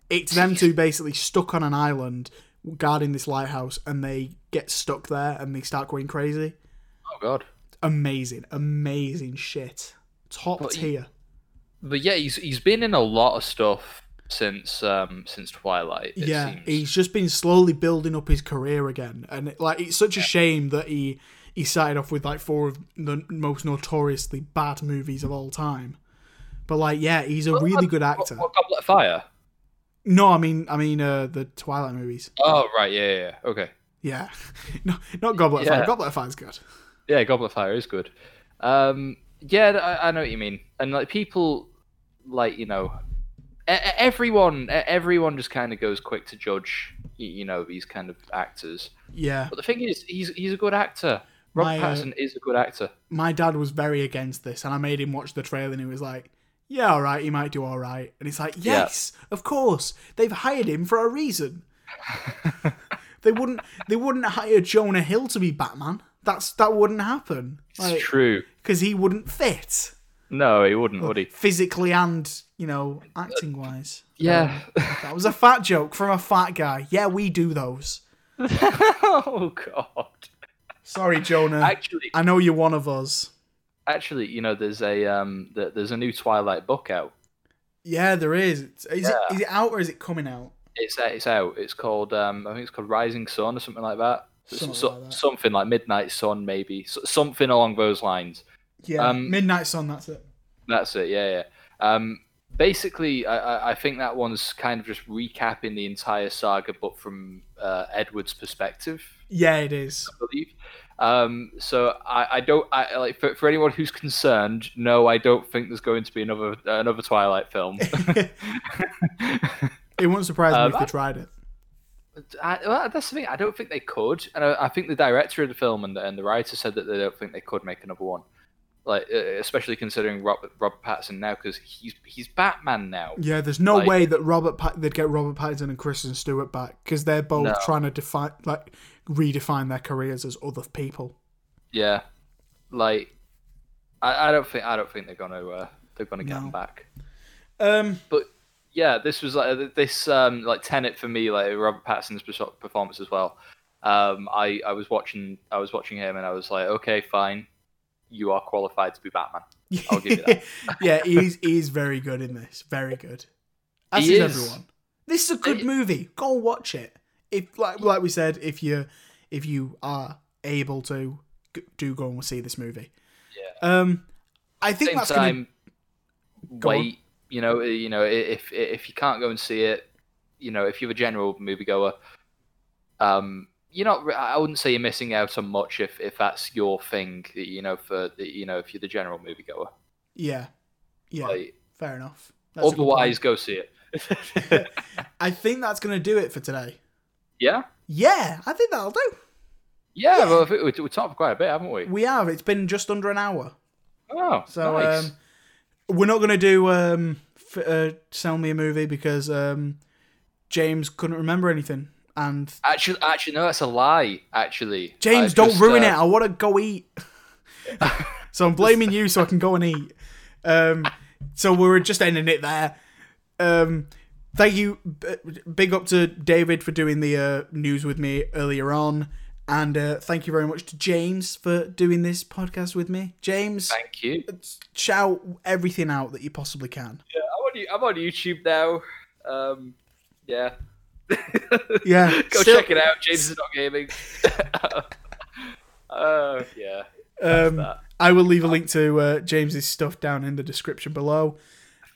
It's them two basically stuck on an island guarding this lighthouse, and they get stuck there and they start going crazy. Oh god. Amazing, amazing shit. Top But he- tier. But yeah, he's he's been in a lot of stuff since um since Twilight. It yeah, seems. he's just been slowly building up his career again, and it, like it's such a shame that he he started off with like four of the most notoriously bad movies of all time. But like, yeah, he's a really good actor. what Goblet of Fire? No, I mean, I mean, uh, the Twilight movies. Oh right, yeah, yeah, yeah. Okay. Yeah, no, not Goblet of Fire. Goblet of Fire's good. Yeah, Goblet of Fire is good. Um, yeah, I, I know what you mean. And like people, like you know, everyone, everyone just kind of goes quick to judge, you know, these kind of actors. Yeah, But the thing is, he's he's a good actor. Robert My, uh, Pattinson is a good actor. my dad was very against this, and I made him watch the trailer, and he was like, "Yeah, all right, he might do all right." And it's like, Yeah. "Yes, of course, they've hired him for a reason." they wouldn't, they wouldn't hire Jonah Hill to be Batman. That's that wouldn't happen. It's true. because he wouldn't fit No, he wouldn't, would he? physically and you know acting wise. Yeah. That was a fat joke from a fat guy. Yeah, we do those. oh god. Sorry, Jonah. Actually, I know you're one of us. actually, you know, there's a um, there's a new Twilight book out. Yeah, there is. Is, Yeah. it, is it out or is it coming out? It's uh, it's out. It's called um, I think it's called Rising Sun or something like that. Something so- like that. Something like Midnight Sun, maybe S- something along those lines. Yeah, Um, Midnight Sun. That's it. That's it. Yeah, yeah. Um, basically, I, I- I think that one's kind of just recapping the entire saga, but from uh, Edward's perspective. Yeah, it is. I believe. Um, so I, I don't I like for, for anyone who's concerned. No, I don't think there's going to be another uh, another Twilight film. It wouldn't surprise me if they tried it. I, well, that's the thing. I don't think they could, and I, I think the director of the film and the, and the writer said that they don't think they could make another one. Like, especially considering Robert Robert Pattinson now, because he's he's Batman now. Yeah, there's no Like- way that Robert Pat- they'd get Robert Pattinson and Kristen Stewart back because they're both No. trying to define, like, redefine their careers as other people. Yeah, like I, I don't think I don't think they're gonna uh, they're gonna get No. him back. Um, But yeah, this was like this um like Tenet for me, like Robert Pattinson's performance as well. Um, I I was watching I was watching him and I was like, okay, fine, you are qualified to be Batman. I'll give you that. yeah, he's he's very good in this. Very good. As He is is. everyone. This is a good He- movie. Go and watch it. If like like we said, if you if you are able to, do go and see this movie. Yeah. Um, I think Same that's gonna. time, Go on. wait. You know, you know, if if you can't go and see it, you know, if you're a general moviegoer, um, you're not. I wouldn't say you're missing out on much if if that's your thing. You know, for you know, if you're the general moviegoer. Yeah, yeah, Like, fair enough. That's otherwise, go see it. I think that's gonna do it for today. Yeah. Yeah, I think that'll do. Yeah, well, if it, we, we talked for quite a bit, haven't we? We have. It's been just under an hour. Oh, So nice. um, we're not gonna do um, f- uh, sell me a movie because um, James couldn't remember anything, and actually, actually, no, that's a lie. Actually, James, I don't just, ruin uh, it. I want to go eat. so I'm blaming you so I can go and eat. Um, so we're just ending it there. Um, thank you. b- Big up to David for doing the uh, news with me earlier on. And uh, thank you very much to James for doing this podcast with me. James, Thank you. shout everything out that you possibly can. Yeah, I'm on, I'm on YouTube now. Um, yeah. Yeah, Go still- check it out. James is not gaming. uh, yeah. Um. I will leave a link to uh, James's stuff down in the description below.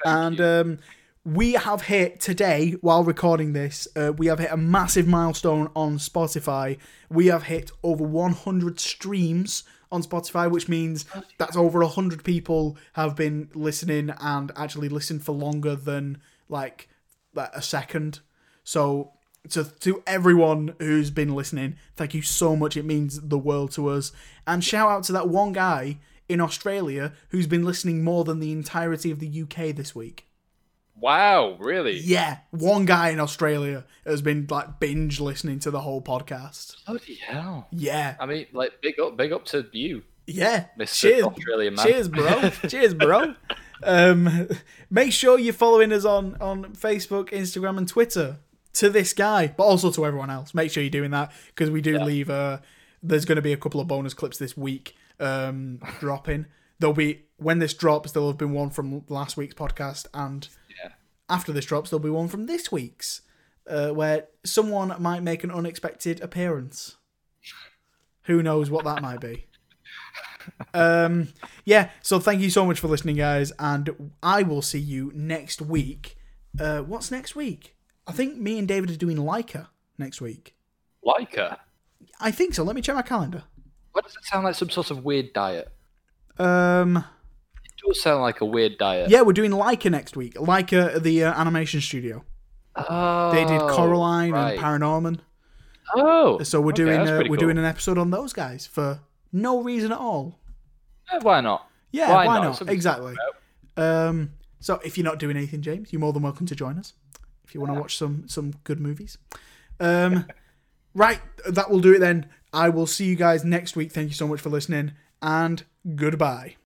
and um, we have hit today, while recording this, uh, we have hit a massive milestone on Spotify. We have hit over 100 streams on Spotify, which means that's over 100 people have been listening and actually listened for longer than like, like a second. So to to everyone who's been listening, thank you so much. It means the world to us. And shout out to that one guy in Australia who's been listening more than the entirety of the UK this week. Wow, really? Yeah, one guy in Australia has been like binge listening to the whole podcast. Bloody hell. Yeah, I mean, like, big up, big up to you, yeah. Mr. Cheers, Australian man. cheers, bro. cheers, bro. Um, make sure you're following us on on Facebook, Instagram, and Twitter. To this guy, but also to everyone else. Make sure you're doing that because we do leave. Uh, there's going to be a couple of bonus clips this week um, dropping. There'll be when this drops. There'll have been one from last week's podcast, and Yeah. After this drops, there'll be one from this week's, uh, where someone might make an unexpected appearance. Who knows what that might be? Um, yeah. So thank you so much for listening, guys, and I will see you next week. Uh, what's next week? I think me and David are doing Laika next week. Laika? I think so. Let me check my calendar. What does it sound like? Some sort of weird diet? Um, It does sound like a weird diet. yeah, we're doing Laika next week. Laika, the uh, animation studio. Oh, They did Coraline right. and Paranorman. Oh, So we're okay, doing uh, we're cool. doing an episode on those guys for no reason at all. Why not? Yeah, Why why, not? not? Exactly. Um, so if you're not doing anything, James, you're more than welcome to join us. If you want to watch some some good movies. Um, right, that will do it then. I will see you guys next week. Thank you so much for listening, and goodbye.